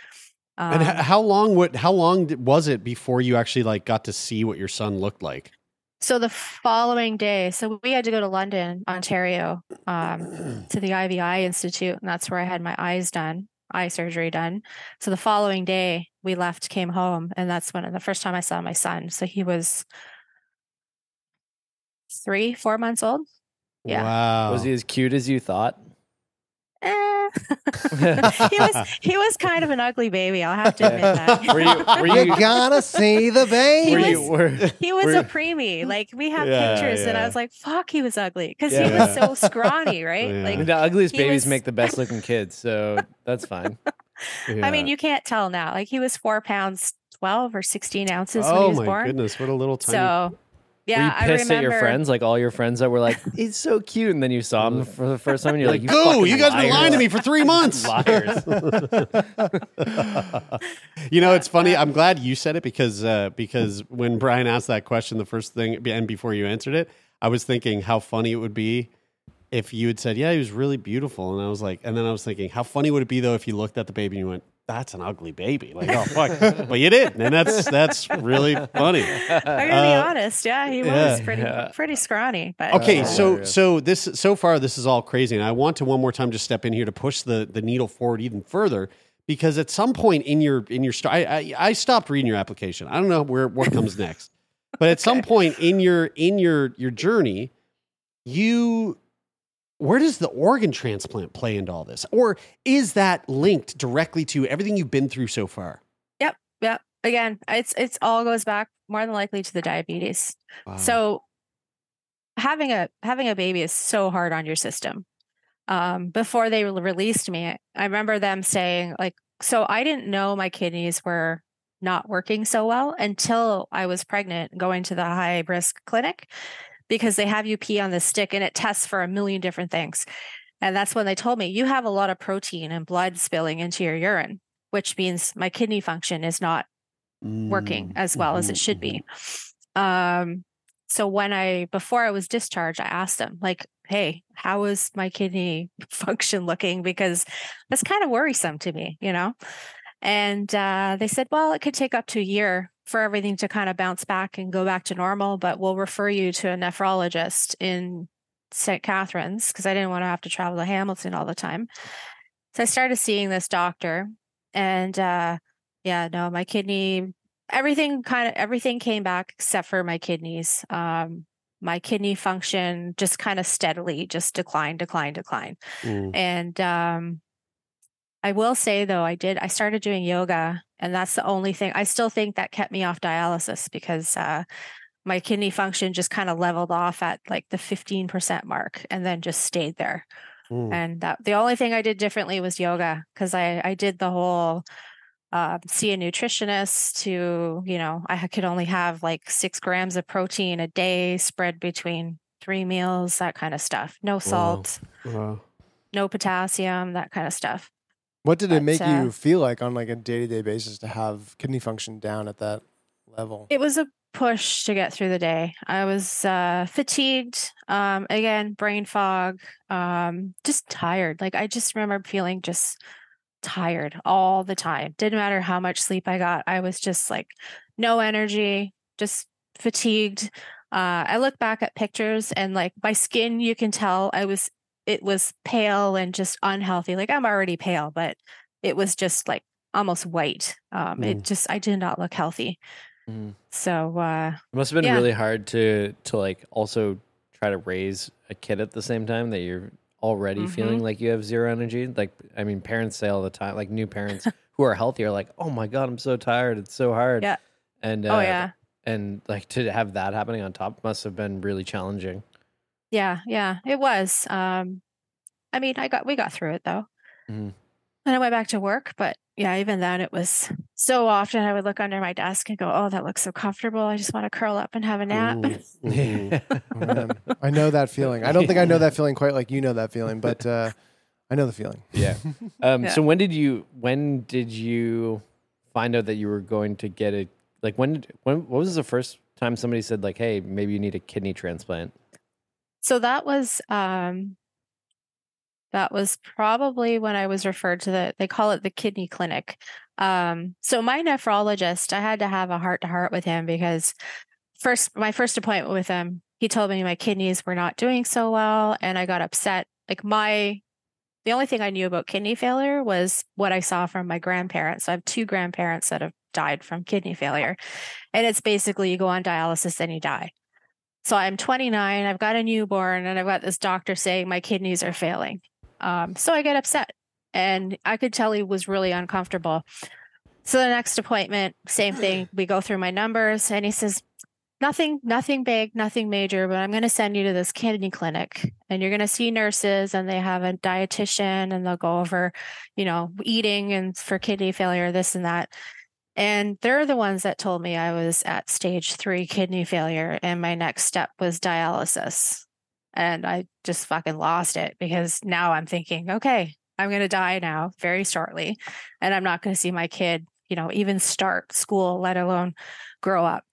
um, and h- how long? What? How long was it before you actually like got to see what your son looked like? So the following day, so we had to go to London, Ontario, um, to the Ivey Eye Institute, and that's where I had my eyes done, eye surgery done. So the following day, we left, came home, and that's when the first time I saw my son. So he was three, four months old. Yeah. Wow. Was he as cute as you thought? Eh. he was he was kind of an ugly baby. I'll have to admit that. Were you? Were You gotta see the baby. He was, you? Were, he was were a preemie. Like we have Yeah, pictures, and. I was like, "Fuck, he was ugly," because Yeah. he was so scrawny, right? Yeah. Like, the ugliest babies was- make the best looking kids, so that's fine. I mean, you can't tell now. Like he was four pounds twelve or sixteen ounces when oh he was born. Oh my goodness, what a little tiny. So, yeah, were you I pissed remember. at your friends, like all your friends that were like, "He's so cute," and then you saw him for the first time, and you're like, like, "You go! fucking You guys been lying to me for three months. Liars. you know, it's funny. I'm glad you said it because uh, because when Brian asked that question, the first thing and before you answered it, I was thinking how funny it would be if you had said, "Yeah, he was really beautiful," and I was like, and then I was thinking, how funny would it be though if you looked at the baby and you went, "That's an ugly baby," like, oh fuck, but you did, and that's that's really funny. I'm gonna be Uh, honest. Yeah, he yeah. was pretty pretty scrawny. But Okay, uh, so so this so far this is all crazy, and I want to one more time just step in here to push the the needle forward even further because at some point in your in your st- I, I I stopped reading your application. I don't know where what comes next, but at some point in your in your your journey, you where does the organ transplant play into all this, or is that linked directly to everything you've been through so far? Yep, yep. Again, it's it's all goes back more than likely to the diabetes. Wow. So having a having a baby is so hard on your system. Um, before they re- released me, I remember them saying like, so I didn't know my kidneys were not working so well until I was pregnant, going to the high risk clinic because they have you pee on the stick and it tests for a million different things. And that's when they told me you have a lot of protein and blood spilling into your urine, which means my kidney function is not working as well as it should be. Um, so when I before I was discharged, I asked them like, "Hey, how is my kidney function looking?" Because that's kind of worrisome to me, you know. And uh, they said, "Well, it could take up to a year for everything to kind of bounce back and go back to normal, but we'll refer you to a nephrologist in St. Catharines because I didn't want to have to travel to Hamilton all the time." So I started seeing this doctor, and uh, yeah, no, my kidney everything kind of everything came back except for my kidneys. Um, my kidney function just kind of steadily just declined, declined, declined. Mm. And um, I will say though, I did I started doing yoga, and that's the only thing I still think that kept me off dialysis because uh, my kidney function just kind of leveled off at like the fifteen percent mark, and then just stayed there. Mm. And that the only thing I did differently was yoga because I I did the whole uh, see a nutritionist to you know I could only have like six grams of protein a day spread between three meals that kind of stuff no salt Wow. no potassium that kind of stuff What did it But, make uh, you feel like on like a day to day basis to have kidney function down at that level? it was a push to get through the day. I was uh fatigued um again brain fog um just tired. Like i just remember feeling just tired all the time. Didn't matter how much sleep i got i was just like no energy just fatigued. Uh i look back at pictures and like my skin you can tell i was it was pale and just unhealthy like i'm already pale but it was just like almost white um Mm. it just i did not look healthy Mhm. so uh It must have been Yeah. really hard to to like also try to raise a kid at the same time that you're already feeling Mhm. like you have zero energy. Like I mean, parents say all the time, like new parents who are healthy are like, "Oh my god, I'm so tired. It's so hard." Yeah. And uh, oh yeah and like to have that happening on top must have been really challenging. Yeah yeah it was um i mean i got we got through it though Mhm. and i went back to work but yeah even then it was so often i would look under my desk and go oh that looks so comfortable i just want to curl up and have a nap Mhm. Oh. I know that feeling. I don't think I know that feeling quite like you know that feeling, but uh, I know the feeling. Yeah. Um, Yeah. So when did you when did you find out that you were going to get it? Like when did, when what was the first time somebody said like, "Hey, maybe you need a kidney transplant"? So that was um that was probably when i was referred to the they call it the kidney clinic. Um so my nephrologist i had to have a heart to heart with him because first my first appointment with him he told me my kidneys were not doing so well and i got upset. Like my the only thing i knew about kidney failure was what i saw from my grandparents. I have two grandparents that have died from kidney failure. And it's basically you go on dialysis and you die so I'm 29, I've got a newborn, and I've got this doctor saying my kidneys are failing. Um, so I get upset and I could tell he was really uncomfortable. So the next appointment, same thing. We go through my numbers and he says, nothing, nothing big, nothing major, but I'm going to send you to this kidney clinic and you're going to see nurses and they have a dietitian and they'll go over, you know, eating and for kidney failure, this and that. And they're the ones that told me I was at stage three kidney failure and my next step was dialysis. And I just fucking lost it because now I'm thinking, okay, I'm going to die now very shortly. And I'm not going to see my kid, you know, even start school, let alone grow up.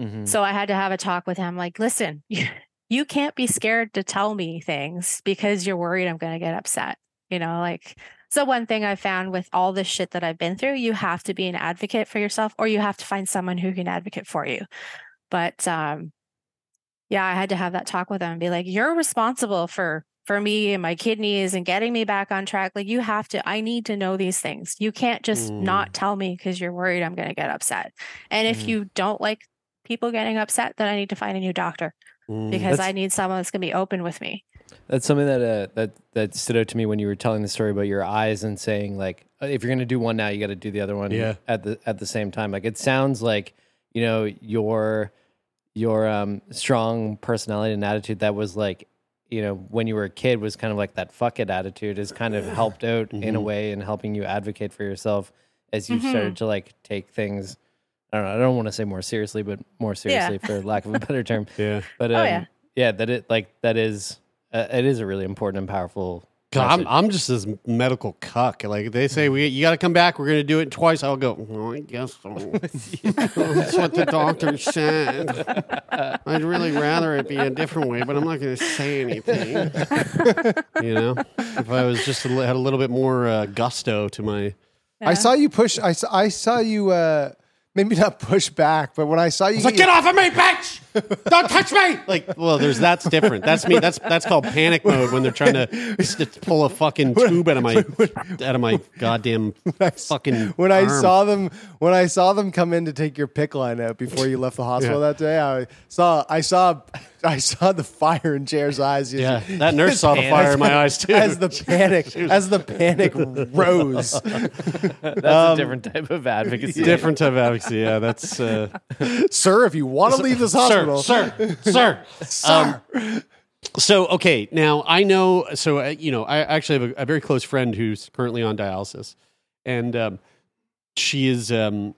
Mhm. So I had to have a talk with him like, listen, you can't be scared to tell me things because you're worried I'm going to get upset. You know, like, so one thing I found with all this shit that I've been through, you have to be an advocate for yourself or you have to find someone who can advocate for you. But um yeah, I had to have that talk with them and be like, you're responsible for for me and my kidneys and getting me back on track. Like you have to, I need to know these things. You can't just Mm. not tell me because you're worried I'm going to get upset. And if Mhm. you don't like people getting upset, then I need to find a new doctor Mm. because That's- I need someone that's going to be open with me. That's something that uh, that that stood out to me when you were telling the story about your eyes and saying like, if you're going to do one now, you got to do the other one Yeah. at the at the same time. Like it sounds like you know your your um, strong personality and attitude that was like you know when you were a kid was kind of like that fuck it attitude has kind of helped out in a Mhm. way in helping you advocate for yourself as you've Mhm. started to like take things. I don't know. I don't want to say more seriously, but more Yeah. seriously for lack of a better term. Yeah. But um, Oh, yeah. yeah, that it like that is uh, it is a really important and powerful. God, I'm. I'm just this medical cuck. Like they say, we you got to come back. We're going to do it twice. I'll go. Oh, I guess so. That's what the doctor said. I'd really rather it be a different way, but I'm not going to say anything. you know, if I was just a, had a little bit more uh, gusto to my. I saw you push. I saw, I saw you. Uh, maybe not push back, but when I saw you, It's like, get off of me, bitch! Don't touch me! Like, well, there's that's different. That's me. That's that's called panic mode when they're trying to just pull a fucking tube out of my out of my goddamn fucking. when I arm. saw them when I saw them come in to take your PICC line out before you left the hospital Yeah. that day, I saw I saw I saw the fire in Jared's eyes. Yeah, that nurse saw the fire in my eyes too. As the panic as the panic rose. That's Um, a different type of advocacy. different type of advocacy. Yeah, that's uh, Sir, if you want to leave this hospital, sir, sir, sir. Um, so okay, now I know. So uh, you know, I actually have a, a very close friend who's currently on dialysis, and um, she is um,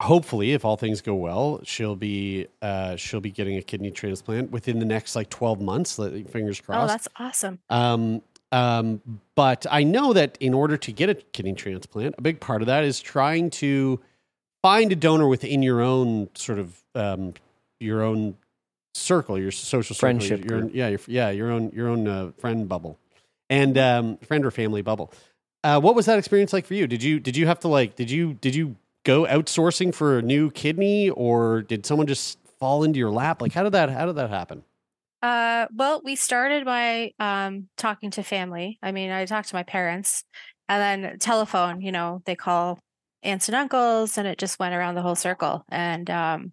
hopefully, if all things go well, she'll be uh, she'll be getting a kidney transplant within the next like twelve months. let- Fingers crossed. Oh, that's awesome. Um, um, but I know that in order to get a kidney transplant, a big part of that is trying to find a donor within your own sort of um, your own circle, your social circle, Friendship your, group. yeah, your, yeah, your own your own uh, friend bubble, and um, friend or family bubble. Uh, what was that experience like for you? Did you did you have to like did you did you go outsourcing for a new kidney, or did someone just fall into your lap? Like how did that how did that happen? Uh, well, we started by um, talking to family. I mean, I talked to my parents, and then telephone. You know, they call aunts and uncles, and it just went around the whole circle. And um,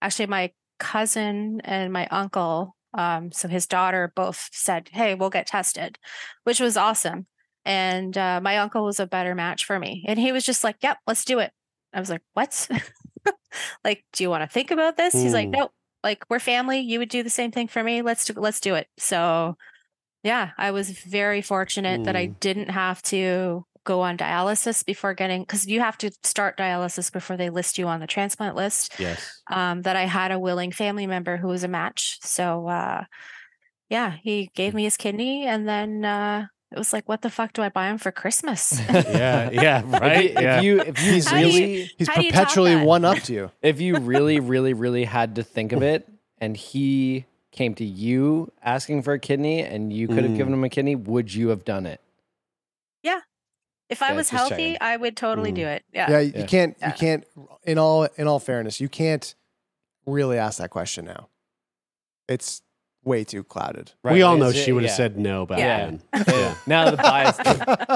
actually, my cousin and my uncle, um, so his daughter, both said, "Hey, we'll get tested," which was awesome. And uh, my uncle was a better match for me, and he was just like, "Yep, let's do it." I was like, "What? like, do you want to think about this?" He's like, Mm. "Nope." like we're family you would do the same thing for me let's do let's do it so yeah i was very fortunate that i Mm. didn't have to go on dialysis before getting because you have to start dialysis before they list you on the transplant list Yes. um, that i had a willing family member who was a match so uh, yeah he gave me his kidney and then uh, it was like what the fuck do i buy him for christmas Yeah. Yeah. Right. If you, yeah. if you if you He's How do you- really he's How do you top perpetually one up to you. if you really really really had to think of it, and he came to you asking for a kidney, and you could have Mm. given him a kidney, would you have done it? If i Yeah, was healthy checking. i would totally Mm. do it yeah Yeah, you Yeah. can't. Yeah. You can't. In all in all fairness, you can't really ask that question now. It's way too clouded. we all know Is it- she would have yeah. said no back Yeah. then. Yeah. Now the bias.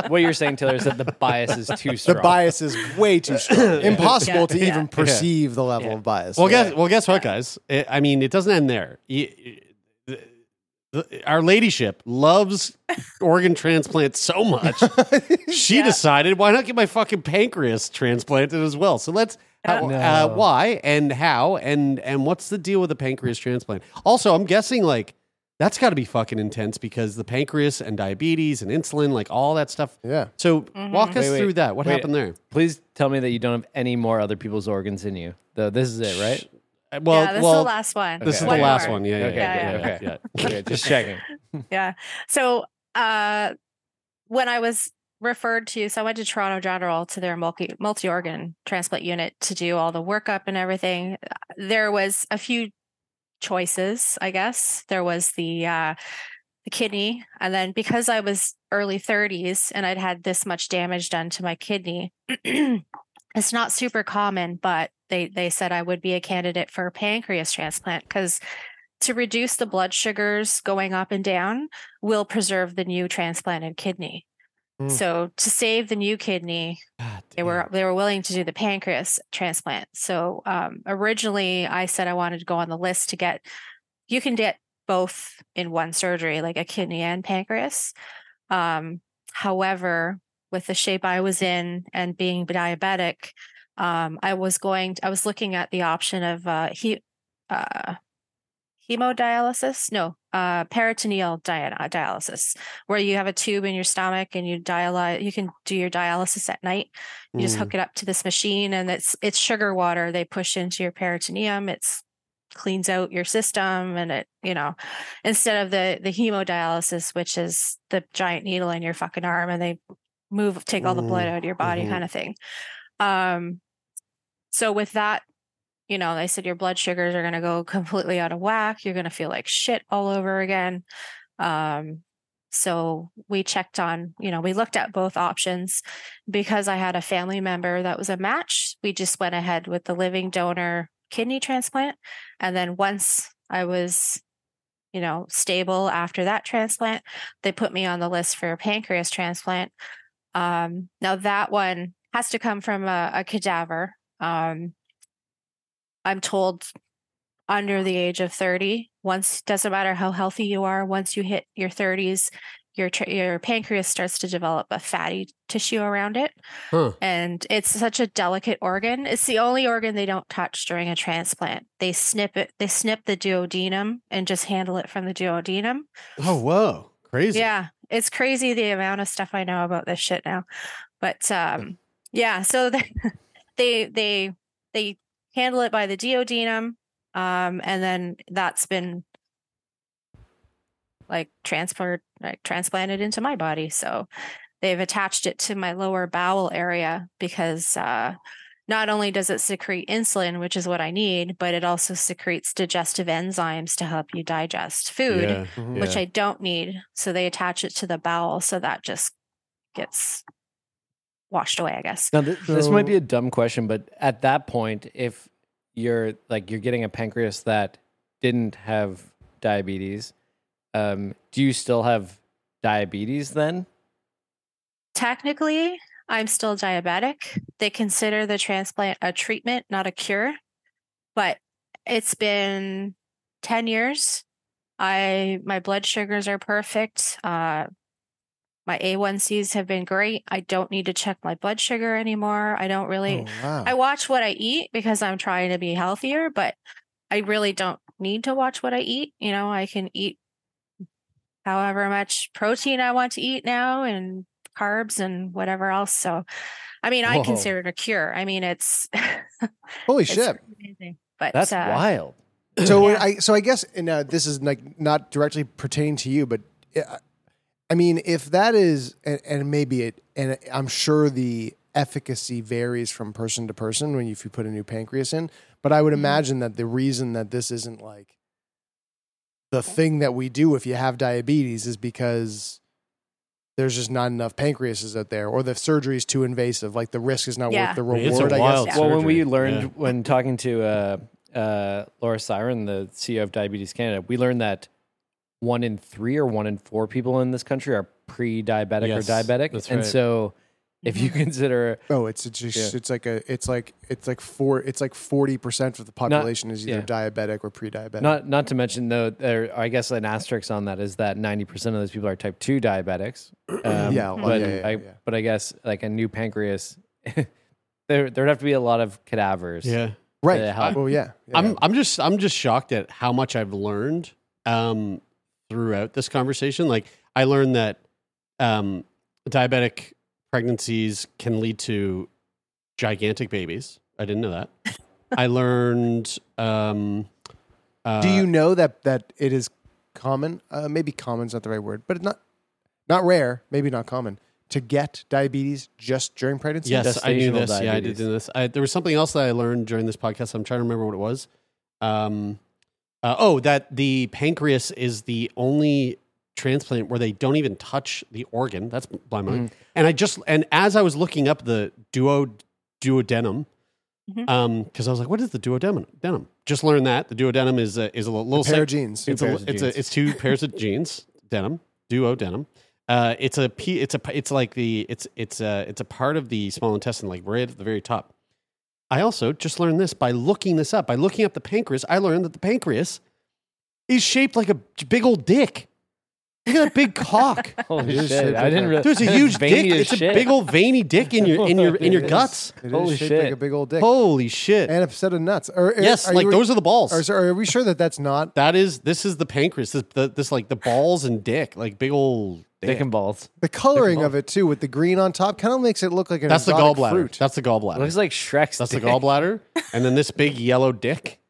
what you're saying, Taylor, is that the bias is too strong. The bias is way too strong. Impossible Yeah. to Yeah. even perceive the level of bias. Well, guess well, guess what, guys? It, I mean, it doesn't end there. You- the, the, our ladyship loves organ transplants so much. she decided, why not get my fucking pancreas transplanted as well? So let's. How, uh, why and how and and what's the deal with the pancreas transplant? Also, I'm guessing like that's got to be fucking intense because the pancreas and diabetes and insulin, like all that stuff. Yeah. So Mm-hmm. walk us Wait, wait, through that. What wait. happened there? Please tell me that you don't have any more other people's organs in you. Though this is it, right? Uh, Well, yeah, this well, is the last one. this is Okay. the last more. one. Yeah, yeah, Okay, yeah, yeah, yeah, okay. yeah, yeah. Okay, just checking. Yeah. So uh when I was referred to, so I went to Toronto General to their multi multi organ transplant unit to do all the workup and everything. There was a few choices, I guess. There was the uh the kidney, and then because I was early 30s and I'd had this much damage done to my kidney, it's not super common, but they they said I would be a candidate for a pancreas transplant because to reduce the blood sugars going up and down will preserve the new transplanted kidney. Hmm. So to save the new kidney, they were they were willing to do the pancreas transplant. So um, originally, I said I wanted to go on the list to get. You can get both in one surgery, like a kidney and pancreas. Um, however, with the shape I was in and being diabetic, um, I was going. I was looking at the option of uh, he, uh, hemodialysis. No, uh, peritoneal dia- dialysis, where you have a tube in your stomach and you dialyze. You can do your dialysis at night. You just Mm. hook it up to this machine, and it's it's sugar water they push into your peritoneum. It's cleans out your system and it you know instead of the the hemodialysis which is the giant needle in your fucking arm and they move take all the blood Mm, out of your body mhm. kind of thing. Um so with that you know they said your blood sugars are going to go completely out of whack. You're going to feel like shit all over again. Um so we checked on you know we looked at both options. Because i had a family member that was a match we just went ahead with the living donor kidney transplant. And then once i was you know stable after that transplant they put me on the list for a pancreas transplant um now that one has to come from a, a cadaver. Um i'm told under the age of 30 once doesn't matter how healthy you are once you hit your 30s your your pancreas starts to develop a fatty tissue around it. Huh. and it's such a delicate organ. It's the only organ they don't touch during a transplant. They snip it they snip the duodenum and just handle it from the duodenum. Oh, whoa. Crazy. yeah, it's crazy the amount of stuff I know about this shit now. But um yeah, so they they they, handle it by the duodenum um and then that's been like transferred like transplanted into my body. So they've attached it to my lower bowel area because uh not only does it secrete insulin, which is what I need, but it also secretes digestive enzymes to help you digest food Yeah, which yeah. I don't need. So they attach it to the bowel, so that just gets washed away, I guess. Now, th- this might be a dumb question, but at that point, if you're like you're getting a pancreas that didn't have diabetes, um, do you still have diabetes then? Technically, I'm still diabetic. They consider the transplant a treatment, not a cure. But it's been 10 years. I my blood sugars are perfect. Uh my A1Cs have been great. I don't need to check my blood sugar anymore. I don't really Oh, wow. I watch what I eat because I'm trying to be healthier, but I really don't need to watch what I eat. You know, I can eat however much protein I want to eat now and carbs and whatever else. So, I mean, I Whoa. consider it a cure. I mean, it's Holy it's shit. amazing. But That's uh, wild. So Yeah. I so I guess and uh, this is like not directly pertaining to you, but uh, I mean if that is and, and maybe it and I'm sure the efficacy varies from person to person when you, if you put a new pancreas in, but I would Mhm. imagine that the reason that this isn't like the thing that we do if you have diabetes is because there's just not enough pancreases out there or the surgery is too invasive like the risk is not Yeah. worth the reward. It's a reward I wild guess Yeah. Well, when we learned Yeah. when talking to uh, uh, Laura Syron, the CEO of Diabetes Canada, we learned that one in three or one in four people in this country are pre-diabetic Yes, or diabetic, that's and right. so if you consider Oh, it's it's just Yeah. it's like a it's like it's like four it's like forty percent of the population is either yeah. diabetic or pre-diabetic. not not to mention though, there I guess an asterisk on that is that ninety percent of those people are type two diabetics. Um, Yeah, well, but yeah, yeah, I yeah. but I guess like a new pancreas, there there'd have to be a lot of cadavers. Yeah. right. to help. well, yeah. yeah, I'm. I'm just I'm just shocked at how much I've learned um, throughout this conversation. Like I learned that um, diabetic pregnancies can lead to gigantic babies. I didn't know that. I learned. Um, uh, Do you know that that it is common? Uh, maybe common's not the right word, but it's not not rare. Maybe not common to get diabetes just during pregnancy. Yes, I knew Gestational this. Yeah, I did diabetes. do this. I, there was something else that I learned during this podcast. I'm trying to remember what it was. Um, uh, oh, that the pancreas is the only transplant where they don't even touch the organ. That's by mind. And I just and as I was looking up the duo duodenum, Mhm. um, because I was like, what is the duodenum? Denum. Just learned that the duodenum is a is a little pair sec- of jeans. it's a, it's genes. a it's two pairs of jeans. denim duodenum uh it's a p it's a it's like the it's it's a it's a part of the small intestine like right at the very top i also just learned this by looking this up by looking up the pancreas i learned that the pancreas is shaped like a big old dick look at that big cock Holy It is shit! I didn't a- realize there's a huge dick Veiny as it's a big old veiny dick in your in your in your guts It is Holy shaped shit. like a big old dick holy shit and a set of nuts. Or, or- yes are like you- those are the balls Or, so- are we sure that that's not that is this is the pancreas this, the, this like the balls and dick like big old dick and balls. the coloring Dick of it too with the green on top? Kind of makes it look like an That's the exotic gallbladder. fruit. That's the It gallbladder. looks like Shrek's. That's the gallbladder, and then this big yellow dick.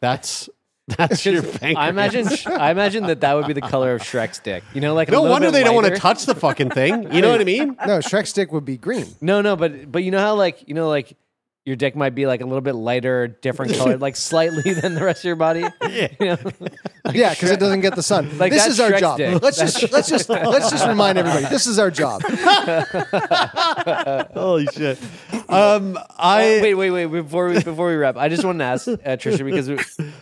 That's that's your pancreas. I imagine. I imagine that that would be the color of Shrek's dick. You know, like a No little wonder bit they don't want to lighter. touch the fucking thing. You know what I mean? no, Shrek's stick would be green. No, no, but but you know how like you know like your dick might be like a little bit lighter, different color, like slightly than the rest of your body. Yeah. You know? Yeah, because it doesn't get the sun. Like, this is our Shrek's job. dick. Let's just let's just let's just remind everybody this is our job. Holy shit! Um, I wait, wait, wait. Before we before we wrap, I just want to ask uh, Tricia because we,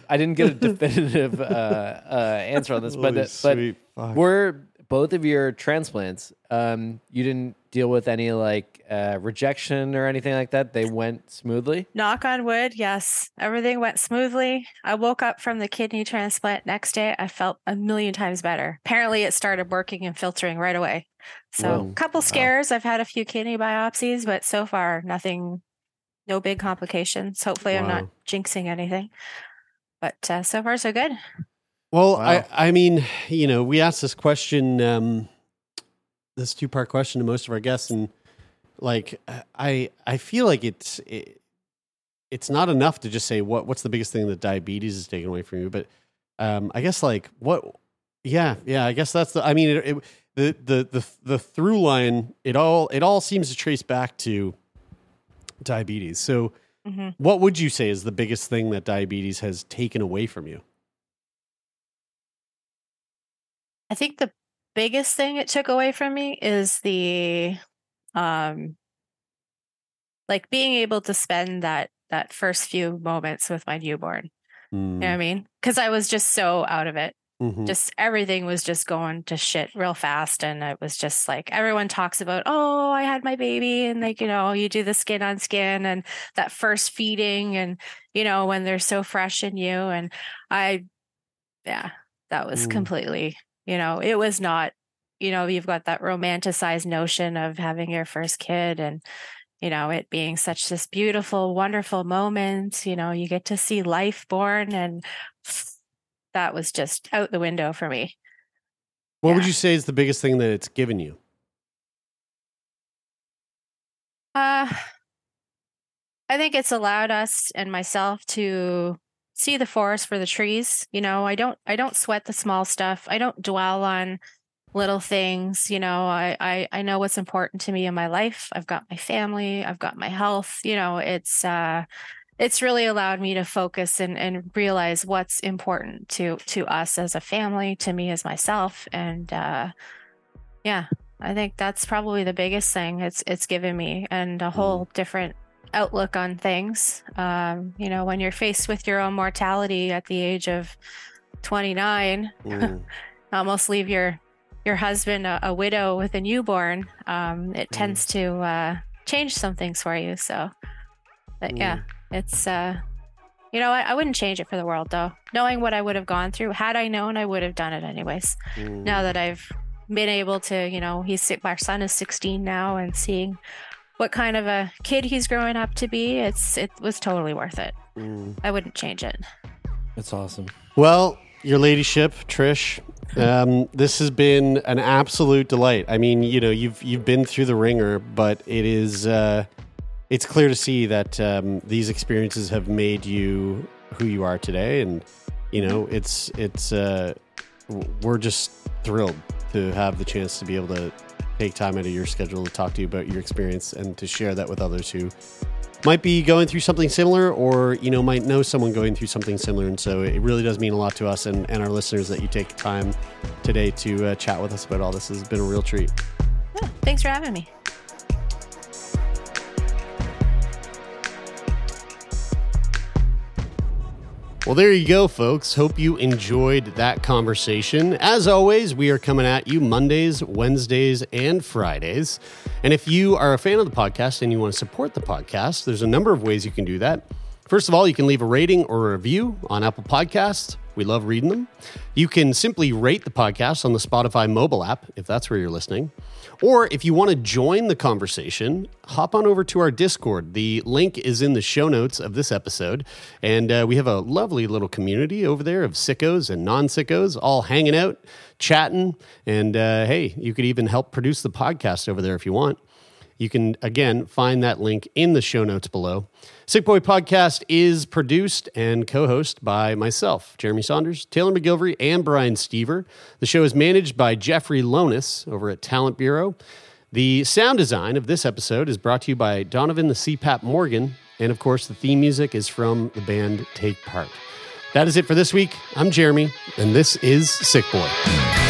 I didn't get a definitive uh, uh, answer on this, but Holy but sweet fuck. were both of your transplants? Um, you didn't deal with any like uh, rejection or anything like that. They went smoothly. Knock on wood, yes. Everything went smoothly. I woke up from the kidney transplant next day. I felt a million times better. Apparently, it started working and filtering right away. So, Whoa. couple scares. I've had a few kidney biopsies, but so far, nothing, no big complications. Hopefully, I'm not jinxing anything. But uh, so far, so good. Well, Wow. I I mean, you know, we asked this question, um, this two part question to most of our guests, and like I I feel like it's it, it's not enough to just say what what's the biggest thing that diabetes is taken away from you, but um, I guess like what yeah yeah I guess that's the I mean it, it, the the the the through line it all it all seems to trace back to diabetes. So hmm what would you say is the biggest thing that diabetes has taken away from you? I think the biggest thing it took away from me is the um like being able to spend that that first few moments with my newborn. You know what I mean? Cuz I was just so out of it. Mhm. Just everything was just going to shit real fast and it was just like everyone talks about, "Oh, I had my baby." And like, you know, you do the skin on skin and that first feeding and you know, when they're so fresh in you and I yeah, that was Mm. completely, you know, it was not, you know, you've got that romanticized notion of having your first kid and you know, it being such this beautiful, wonderful moment, you know, you get to see life born and that was just out the window for me. What would you say is the biggest thing that it's given you? Uh I think it's allowed us and myself to see the forest for the trees. You know, I don't I don't sweat the small stuff. I don't dwell on little things. You know, I I, I know what's important to me in my life. I've got my family, I've got my health. You know, it's uh it's really allowed me to focus and, and realize what's important to to us as a family, to me as myself. And uh yeah, I think that's probably the biggest thing it's it's given me and a whole different outlook on things. Um, you know, when you're faced with your own mortality at the age of 29, Mm. almost leave your your husband a, a widow with a newborn, um, it tends to uh, change some things for you. So, but yeah, it's uh, you know, I, I wouldn't change it for the world though. Knowing what I would have gone through, had I known, I would have done it anyways. Now that I've been able to, you know, he's our son is 16 now, and seeing what kind of a kid he's growing up to be, it's it was totally worth it. I wouldn't change it. That's awesome. Well, your ladyship, Trish, um, this has been an absolute delight. I mean, you know, you've you've been through the ringer, but it is uh, it's clear to see that um, these experiences have made you who you are today, and you know, it's it's uh, we're just thrilled to have the chance to be able to take time out of your schedule to talk to you about your experience and to share that with others who might be going through something similar or you know might know someone going through something similar. And so it really does mean a lot to us and, and our listeners that you take time today to uh, chat with us about all this has been a real treat. Yeah, thanks for having me. Well, there you go, folks. Hope you enjoyed that conversation. As always, we are coming at you Mondays, Wednesdays, and Fridays. And if you are a fan of the podcast and you want to support the podcast, there's a number of ways you can do that. First of all, you can leave a rating or a review on Apple Podcasts. We love reading them. You can simply rate the podcast on the Spotify mobile app if that's where you're listening. Or if you want to join the conversation, hop on over to our Discord. The link is in the show notes of this episode. And uh, we have a lovely little community over there of sickos and non sickos all hanging out, chatting. And uh, hey, you could even help produce the podcast over there if you want. You can, again, find that link in the show notes below. Sickboy Podcast is produced and co hosted by myself, Jeremie Saunders, Taylor MacGillivary, and Brian Stever. The show is managed by Jeffrey Lonis over at Talent Bureau. The sound design of this episode is brought to you by Donovan the CPAP Morgan. And of course, the theme music is from the band Take Part. That is it for this week. I'm Jeremie, and this is Sickboy.